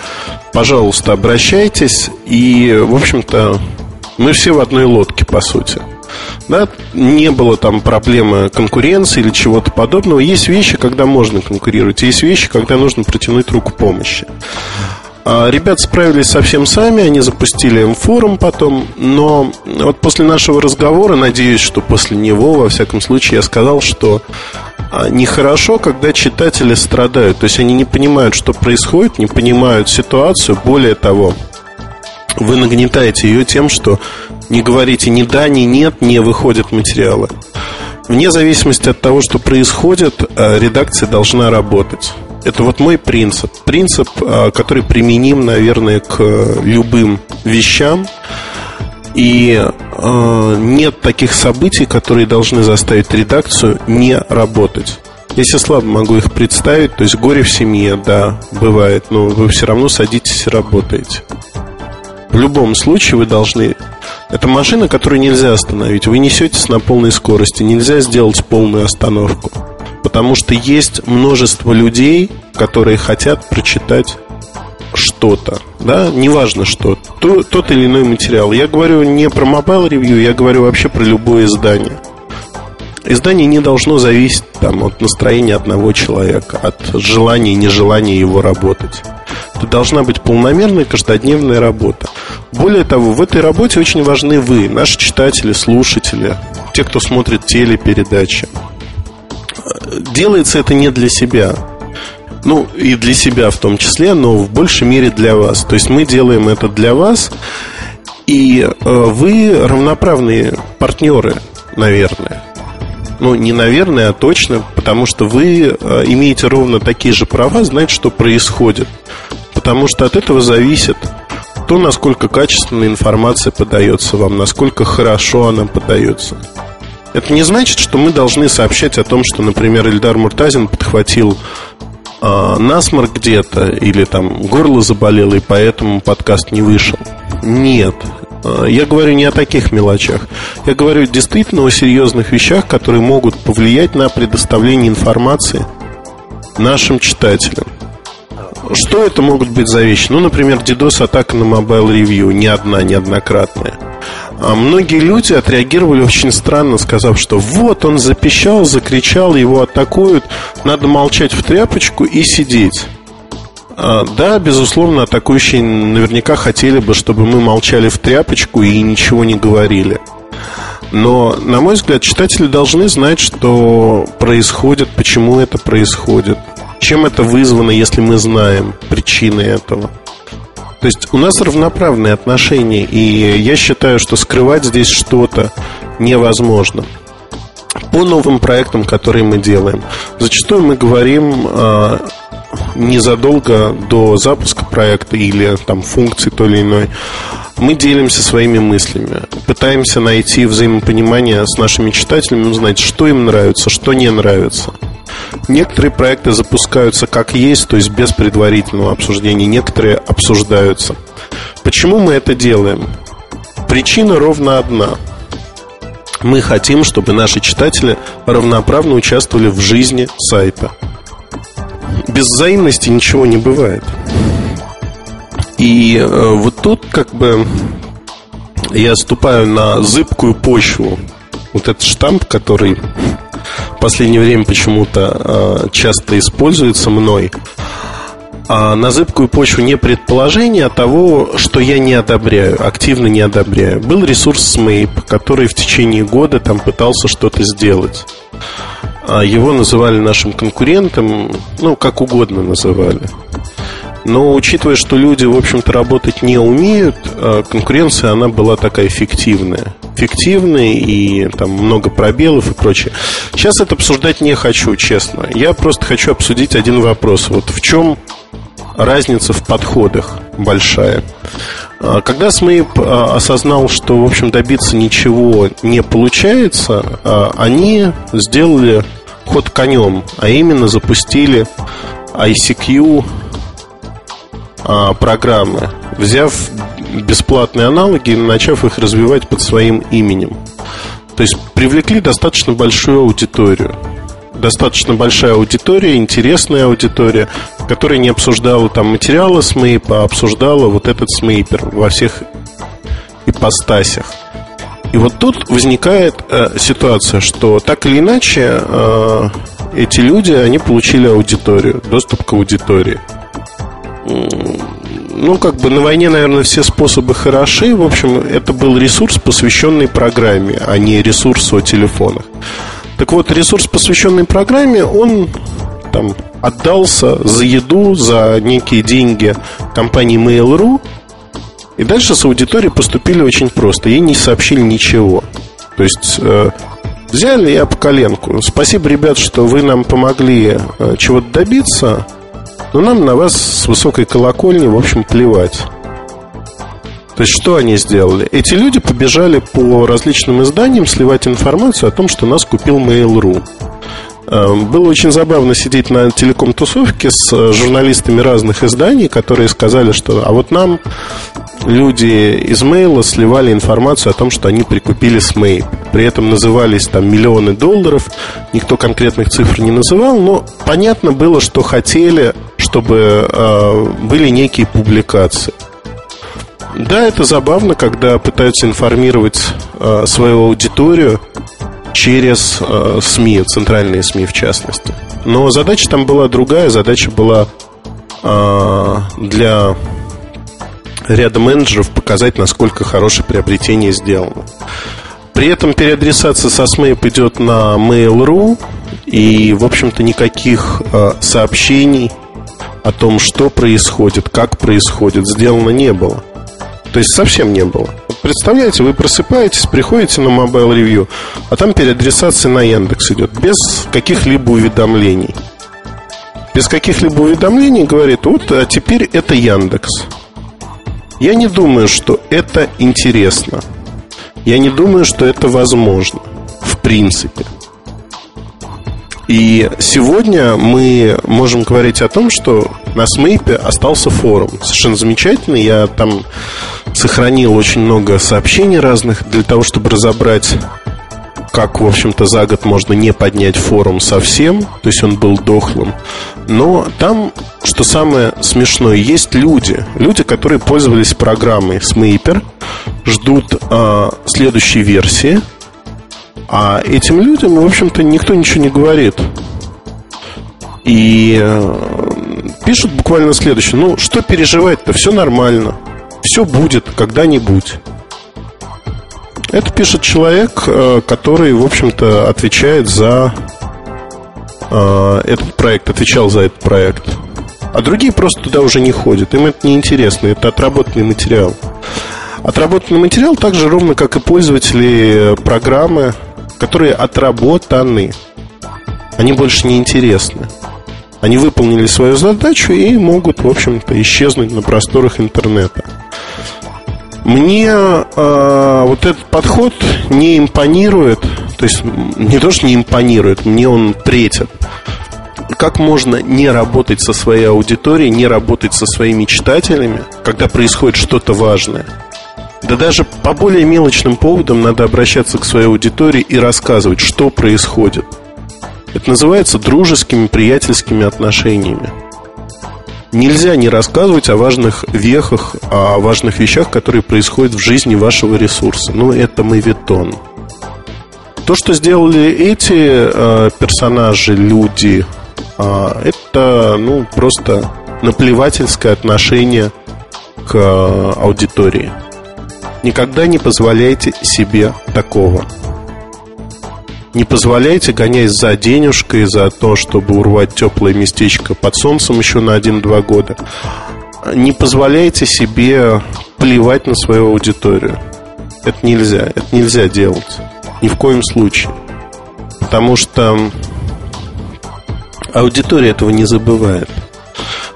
пожалуйста, обращайтесь. И, в общем-то, мы все в одной лодке, по сути. Да, не было там проблемы конкуренции или чего-то подобного. Есть вещи, когда можно конкурировать, есть вещи, когда нужно протянуть руку помощи. А ребят справились совсем сами, они запустили М-форум потом, но вот после нашего разговора, надеюсь, что после него, во всяком случае, я сказал, что а, нехорошо, когда читатели страдают, то есть они не понимают, что происходит, не понимают ситуацию, более того, вы нагнетаете ее тем, что не говорите ни да, ни нет, не выходят материалы. Вне зависимости от того, что происходит, э, редакция должна работать. Это вот мой принцип. Принцип, э, который применим, наверное, к любым вещам. И э, нет таких событий, которые должны заставить редакцию не работать. Если слабо могу их представить, то есть горе в семье, да, бывает, но вы все равно садитесь и работаете. В любом случае вы должны... Это машина, которую нельзя остановить. Вы несетесь на полной скорости. Нельзя сделать полную остановку. Потому что есть множество людей, которые хотят прочитать что-то, да, неважно что, то, тот или иной материал. Я говорю не про Mobile Review, я говорю вообще про любое издание. Издание не должно зависеть там, от настроения одного человека, от желания и нежелания его работать. Это должна быть полномерная каждодневная работа. Более того, в этой работе очень важны вы, наши читатели, слушатели, те, кто смотрит телепередачи. Делается это не для себя. Ну, и для себя в том числе, но в большей мере для вас. То есть мы делаем это для вас, и э, вы равноправные партнеры, наверное. Ну, не наверное, а точно, потому что вы э, имеете ровно такие же права знать, что происходит. Потому что от этого зависит то, насколько качественная информация подается вам, насколько хорошо она подается. Это не значит, что мы должны сообщать о том, что, например, Эльдар Муртазин подхватил э, насморк где-то или там горло заболело, и поэтому подкаст не вышел. Нет, я говорю не о таких мелочах. Я говорю действительно о серьезных вещах, которые могут повлиять на предоставление информации нашим читателям. Что это могут быть за вещи? Ну, например, DDoS-атака на Mobile Review. Не одна, неоднократная. А многие люди отреагировали очень странно, сказав, что вот он запищал, закричал, его атакуют, надо молчать в тряпочку и сидеть. А, да, безусловно, атакующие наверняка хотели бы, чтобы мы молчали в тряпочку и ничего не говорили. Но, на мой взгляд, читатели должны знать, что происходит, почему это происходит, чем это вызвано, если мы знаем причины этого. То есть у нас равноправные отношения, и я считаю, что скрывать здесь что-то невозможно. По новым проектам, которые мы делаем, зачастую мы говорим э, незадолго до запуска проекта или там функции той или иной, мы делимся своими мыслями, пытаемся найти взаимопонимание с нашими читателями, узнать, что им нравится, что не нравится. Некоторые проекты запускаются как есть, то есть без предварительного обсуждения, некоторые обсуждаются. Почему мы это делаем? Причина ровно одна. Мы хотим, чтобы наши читатели равноправно участвовали в жизни сайта. Без взаимности ничего не бывает. И э, вот тут как бы я ступаю на зыбкую почву. Вот этот штамп, который в последнее время почему-то э, часто используется мной. А на зыбкую почву не предположение, а того, что я не одобряю, активно не одобряю. Был ресурс Smape, который в течение года там пытался что-то сделать. А его называли нашим конкурентом, ну, как угодно называли. Но учитывая, что люди, в общем-то, работать не умеют, а конкуренция, она была такая фиктивная. Фиктивная и там много пробелов и прочее. Сейчас это обсуждать не хочу, честно. Я просто хочу обсудить один вопрос. Вот в чем разница в подходах большая. А когда Смейп а, осознал, что, в общем, добиться ничего не получается, они сделали ход конем, а именно запустили ICQ а, программы, взяв бесплатные аналоги и начав их развивать под своим именем. То есть привлекли достаточно большую аудиторию. Достаточно большая аудитория, интересная аудитория, которая не обсуждала там материалы Смейпа, а обсуждала вот этот Смейпер во всех ипостасях. И вот тут возникает э, ситуация, что так или иначе э, эти люди, они получили аудиторию, доступ к аудитории. Ну, как бы на войне, наверное, все способы хороши. В общем, это был ресурс, посвященный программе, а не ресурс о телефонах. Так вот, ресурс, посвященный программе, он там отдался за еду, за некие деньги компании Mail.ru и дальше с аудиторией поступили очень просто. Ей не сообщили ничего. То есть э, взяли я по коленку. Спасибо, ребят, что вы нам помогли э, чего-то добиться, но нам на вас с высокой колокольни, в общем, плевать. То есть что они сделали? Эти люди побежали по различным изданиям сливать информацию о том, что нас купил Mail.ru. Эм, было очень забавно сидеть на телеком-тусовке с э, журналистами разных изданий, которые сказали, что а вот нам люди из мейла сливали информацию о том, что они прикупили с Мейп. При этом назывались там миллионы долларов, никто конкретных цифр не называл, но понятно было, что хотели, чтобы э, были некие публикации. Да, это забавно, когда пытаются информировать э, свою аудиторию через э, СМИ, центральные СМИ в частности. Но задача там была другая, задача была э, для ряда менеджеров показать, насколько хорошее приобретение сделано. При этом переадресация со SMAP идет на Mail.ru, и, в общем-то, никаких э, сообщений о том, что происходит, как происходит, сделано не было. То есть совсем не было. Представляете, вы просыпаетесь, приходите на Mobile Review, а там переадресация на Яндекс идет, без каких-либо уведомлений. Без каких-либо уведомлений говорит, вот, а теперь это Яндекс. Я не думаю, что это интересно. Я не думаю, что это возможно. В принципе. И сегодня мы можем говорить о том, что на Смейпе остался форум. Совершенно замечательный. Я там сохранил очень много сообщений разных для того, чтобы разобрать как, в общем-то, за год можно не поднять форум совсем, то есть он был дохлым. Но там, что самое смешное, есть люди, люди, которые пользовались программой Smaper, ждут э, следующей версии, а этим людям, в общем-то, никто ничего не говорит. И э, пишут буквально следующее. Ну, что переживать-то? Все нормально. Все будет когда-нибудь. Это пишет человек, э, который, в общем-то, отвечает за э, этот проект, отвечал за этот проект. А другие просто туда уже не ходят. Им это не интересно, это отработанный материал. Отработанный материал так же ровно, как и пользователи программы, которые отработаны. Они больше не интересны. Они выполнили свою задачу и могут, в общем-то, исчезнуть на просторах интернета. Мне э, вот этот подход не импонирует, то есть не то, что не импонирует, мне он претит. Как можно не работать со своей аудиторией, не работать со своими читателями, когда происходит что-то важное? Да даже по более мелочным поводам надо обращаться к своей аудитории и рассказывать, что происходит. Это называется дружескими, приятельскими отношениями. Нельзя не рассказывать о важных вехах, о важных вещах, которые происходят в жизни вашего ресурса. Ну, это мавитон. То, что сделали эти э, персонажи, люди, э, это, ну, просто наплевательское отношение к э, аудитории. Никогда не позволяйте себе такого. Не позволяйте, гоняясь за денежкой, за то, чтобы урвать теплое местечко под солнцем еще на 1-2 года. Не позволяйте себе плевать на свою аудиторию. Это нельзя. Это нельзя делать. Ни в коем случае. Потому что аудитория этого не забывает.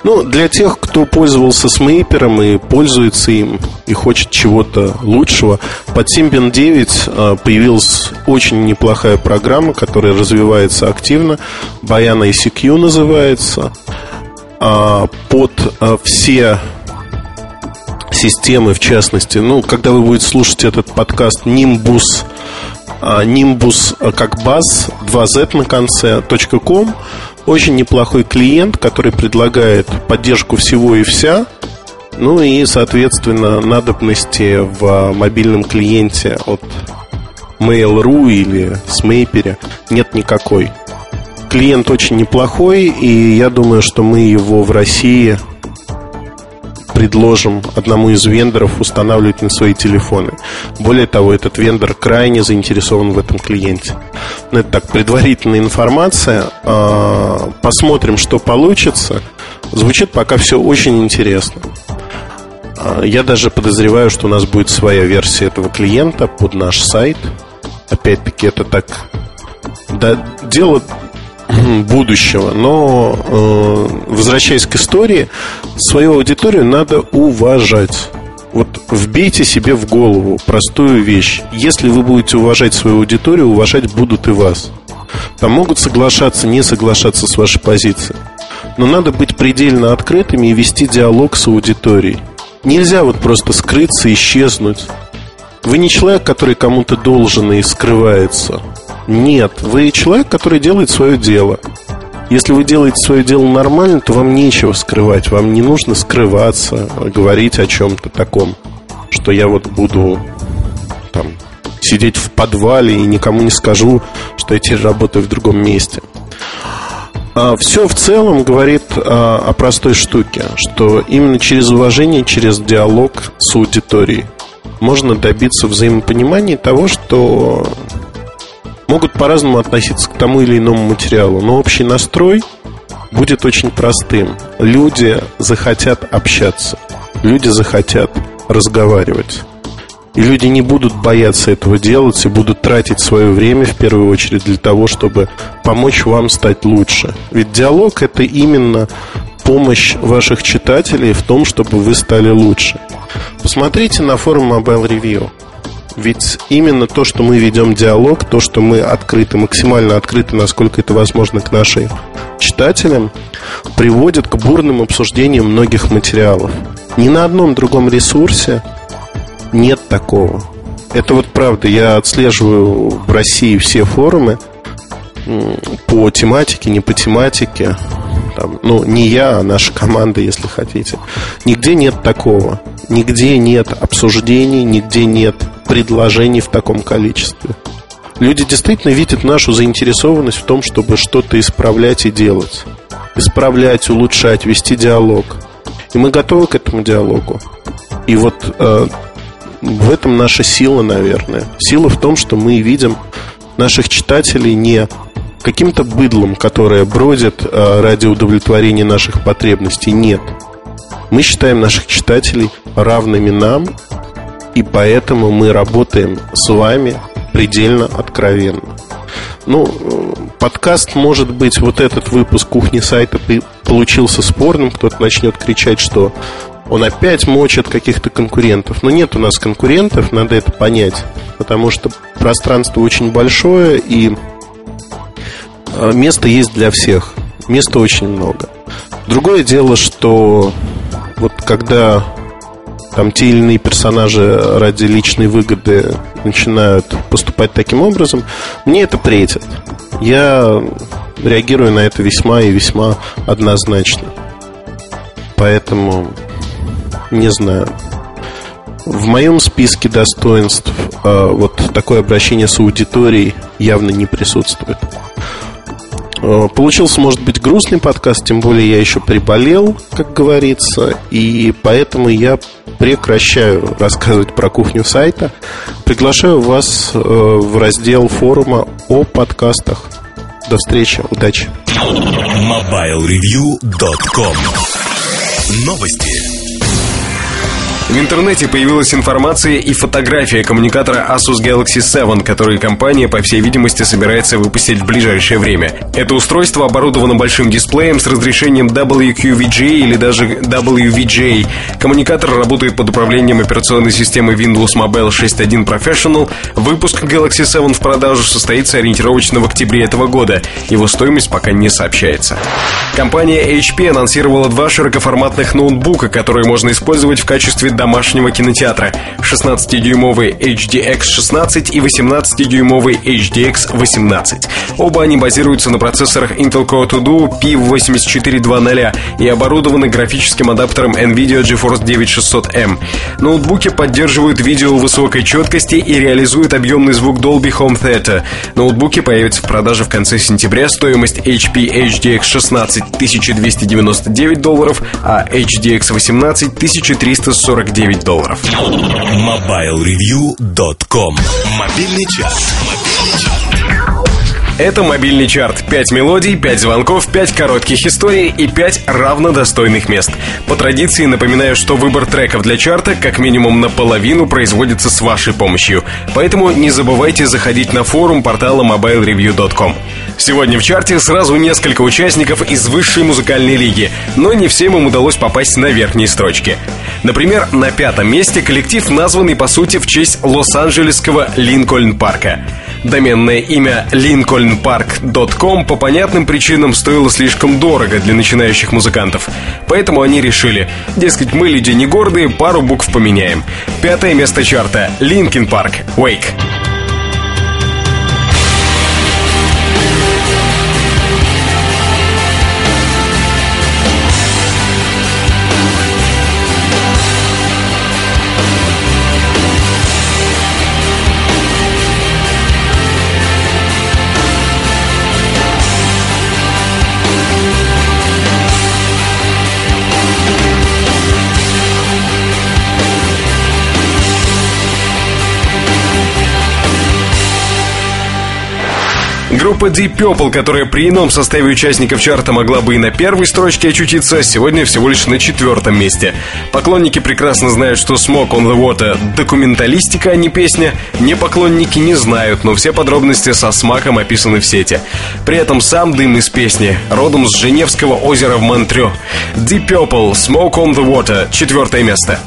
Ну, для тех, кто пользовался смейпером и пользуется им, и хочет чего-то лучшего, под Symbian 9 а, появилась очень неплохая программа, которая развивается активно. Баяна ICQ называется. А, под а, все системы, в частности, ну, когда вы будете слушать этот подкаст Nimbus, Nimbus как баз, 2Z на конце, .com, очень неплохой клиент, который предлагает поддержку всего и вся. Ну и, соответственно, надобности в мобильном клиенте от Mail.ru или Smaper нет никакой. Клиент очень неплохой, и я думаю, что мы его в России предложим одному из вендоров устанавливать на свои телефоны. Более того, этот вендор крайне заинтересован в этом клиенте. Ну, это так, предварительная информация. А, посмотрим, что получится. Звучит пока все очень интересно. А, я даже подозреваю, что у нас будет своя версия этого клиента под наш сайт. Опять-таки, это так да, дело будущего. Но, э, возвращаясь к истории, свою аудиторию надо уважать. Вот вбейте себе в голову простую вещь. Если вы будете уважать свою аудиторию, уважать будут и вас. Там могут соглашаться, не соглашаться с вашей позицией. Но надо быть предельно открытыми и вести диалог с аудиторией. Нельзя вот просто скрыться, исчезнуть. Вы не человек, который кому-то должен и скрывается. Нет, вы человек, который делает свое дело. Если вы делаете свое дело нормально, то вам нечего скрывать. Вам не нужно скрываться, говорить о чем-то таком, что я вот буду там сидеть в подвале и никому не скажу, что я теперь работаю в другом месте. А Все в целом говорит а, о простой штуке, что именно через уважение, через диалог с аудиторией можно добиться взаимопонимания того, что могут по-разному относиться к тому или иному материалу, но общий настрой будет очень простым. Люди захотят общаться, люди захотят разговаривать. И люди не будут бояться этого делать и будут тратить свое время в первую очередь для того, чтобы помочь вам стать лучше. Ведь диалог это именно помощь ваших читателей в том, чтобы вы стали лучше. Посмотрите на форум Mobile Review. Ведь именно то, что мы ведем диалог, то, что мы открыты, максимально открыты, насколько это возможно, к нашим читателям, приводит к бурным обсуждениям многих материалов. Ни на одном другом ресурсе нет такого. Это вот правда. Я отслеживаю в России все форумы по тематике, не по тематике. Там, ну, не я, а наша команда, если хотите. Нигде нет такого. Нигде нет обсуждений, нигде нет предложений в таком количестве. Люди действительно видят нашу заинтересованность в том, чтобы что-то исправлять и делать. Исправлять, улучшать, вести диалог. И мы готовы к этому диалогу. И вот э, в этом наша сила, наверное. Сила в том, что мы видим наших читателей не каким-то быдлом, которое бродит э, ради удовлетворения наших потребностей. Нет. Мы считаем наших читателей равными нам, и поэтому мы работаем с вами предельно откровенно. Ну, подкаст, может быть, вот этот выпуск кухни сайта получился спорным. Кто-то начнет кричать, что он опять мочит каких-то конкурентов. Но нет у нас конкурентов, надо это понять. Потому что пространство очень большое, и э, место есть для всех. Места очень много. Другое дело, что вот когда там те или иные персонажи ради личной выгоды начинают поступать таким образом, мне это претит. Я реагирую на это весьма и весьма однозначно. Поэтому не знаю. В моем списке достоинств э, вот такое обращение с аудиторией явно не присутствует. Э, получился, может быть, грустный подкаст, тем более я еще приболел, как говорится, и поэтому я прекращаю рассказывать про кухню сайта. Приглашаю вас э, в раздел форума о подкастах. До встречи, удачи. MobileReview.com Новости. В интернете появилась информация и фотография коммуникатора Asus Galaxy 7, который компания, по всей видимости, собирается выпустить в ближайшее время. Это устройство оборудовано большим дисплеем с разрешением WQVGA или даже WVGA. Коммуникатор работает под управлением операционной системы Windows Mobile 6.1 Professional. Выпуск Galaxy 7 в продажу состоится ориентировочно в октябре этого года. Его стоимость пока не сообщается. Компания HP анонсировала два широкоформатных ноутбука, которые можно использовать в качестве домашнего кинотеатра 16-дюймовый HDX 16 и 18-дюймовый HDX 18. Оба они базируются на процессорах Intel Core 2 Duo P8420 и оборудованы графическим адаптером NVIDIA GeForce 9600M. Ноутбуки поддерживают видео высокой четкости и реализуют объемный звук Dolby Home Theater. Ноутбуки появятся в продаже в конце сентября. Стоимость HP HDX 16 1299 долларов, а HDX 18 1340 49 долларов. MobileReview.com Мобильный час. Это мобильный чарт. 5 мелодий, 5 звонков, 5 коротких историй и 5 равнодостойных мест. По традиции напоминаю, что выбор треков для чарта как минимум наполовину производится с вашей помощью. Поэтому не забывайте заходить на форум портала mobilereview.com. Сегодня в чарте сразу несколько участников из высшей музыкальной лиги, но не всем им удалось попасть на верхние строчки. Например, на пятом месте коллектив, названный по сути в честь лос-анджелесского Линкольн-парка. Доменное имя lincolnpark.com по понятным причинам стоило слишком дорого для начинающих музыкантов. Поэтому они решили, дескать, мы люди не гордые, пару букв поменяем. Пятое место чарта – Linkin Park – Wake. Группа Deep Purple, которая при ином составе участников чарта могла бы и на первой строчке очутиться, сегодня всего лишь на четвертом месте. Поклонники прекрасно знают, что Smoke on the Water — документалистика, а не песня. Не поклонники не знают, но все подробности со смаком описаны в сети. При этом сам дым из песни родом с Женевского озера в Монтрё. Deep Purple, Smoke on the Water, четвертое место.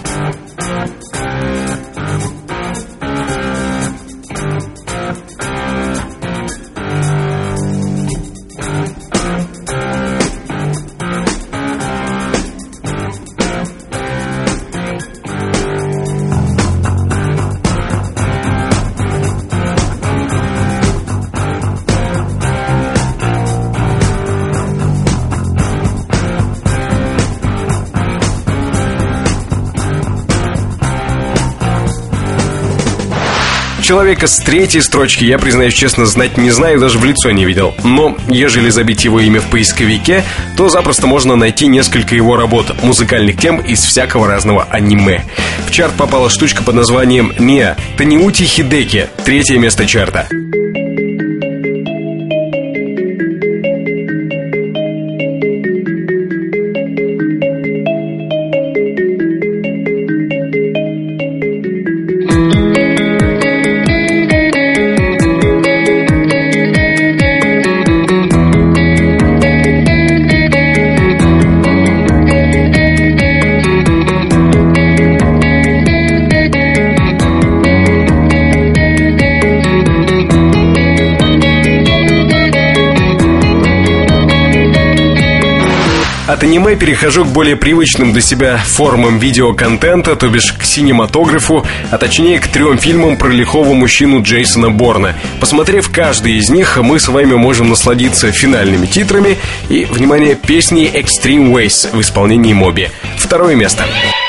Человека с третьей строчки я, признаюсь честно, знать не знаю, даже в лицо не видел. Но, ежели забить его имя в поисковике, то запросто можно найти несколько его работ, музыкальных тем из всякого разного аниме. В чарт попала штучка под названием «Мия» Таниути Хидеки, третье место чарта. Аниме перехожу к более привычным для себя формам видеоконтента, то бишь к синематографу, а точнее к трем фильмам про лихого мужчину Джейсона Борна. Посмотрев каждый из них, мы с вами можем насладиться финальными титрами и, внимание, песней Extreme Ways в исполнении Моби. Второе место. Ну и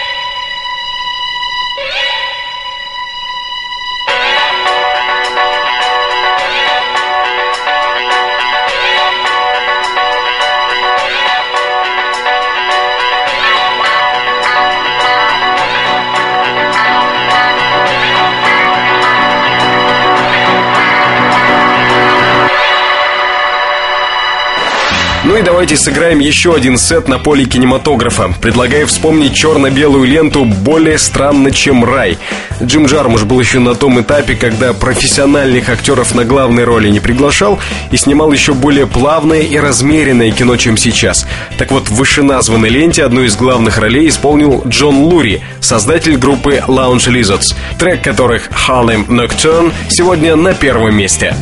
давайте сыграем еще один сет на поле кинематографа. Предлагаю вспомнить черно-белую ленту «Более странно, чем рай». Джим Джармуш был еще на том этапе, когда профессиональных актеров на главной роли не приглашал и снимал еще более плавное и размеренное кино, чем сейчас. Так вот, в вышеназванной ленте одну из главных ролей исполнил Джон Лури, создатель группы Lounge Lizards, трек которых «Harlem Nocturne» сегодня на первом месте.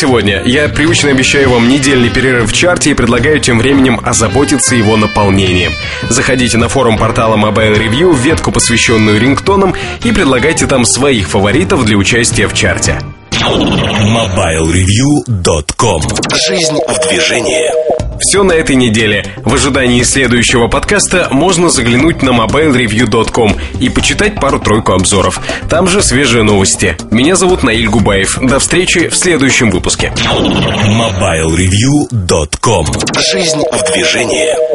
Сегодня. Я привычно обещаю вам недельный перерыв в чарте и предлагаю тем временем озаботиться его наполнением. Заходите на форум портала Mobile Review, ветку, посвященную рингтонам, и предлагайте там своих фаворитов для участия в чарте. MobileReview.com Жизнь в движении все на этой неделе. В ожидании следующего подкаста можно заглянуть на mobilereview.com и почитать пару-тройку обзоров. Там же свежие новости. Меня зовут Наиль Губаев. До встречи в следующем выпуске. MobileReview.com Жизнь в движении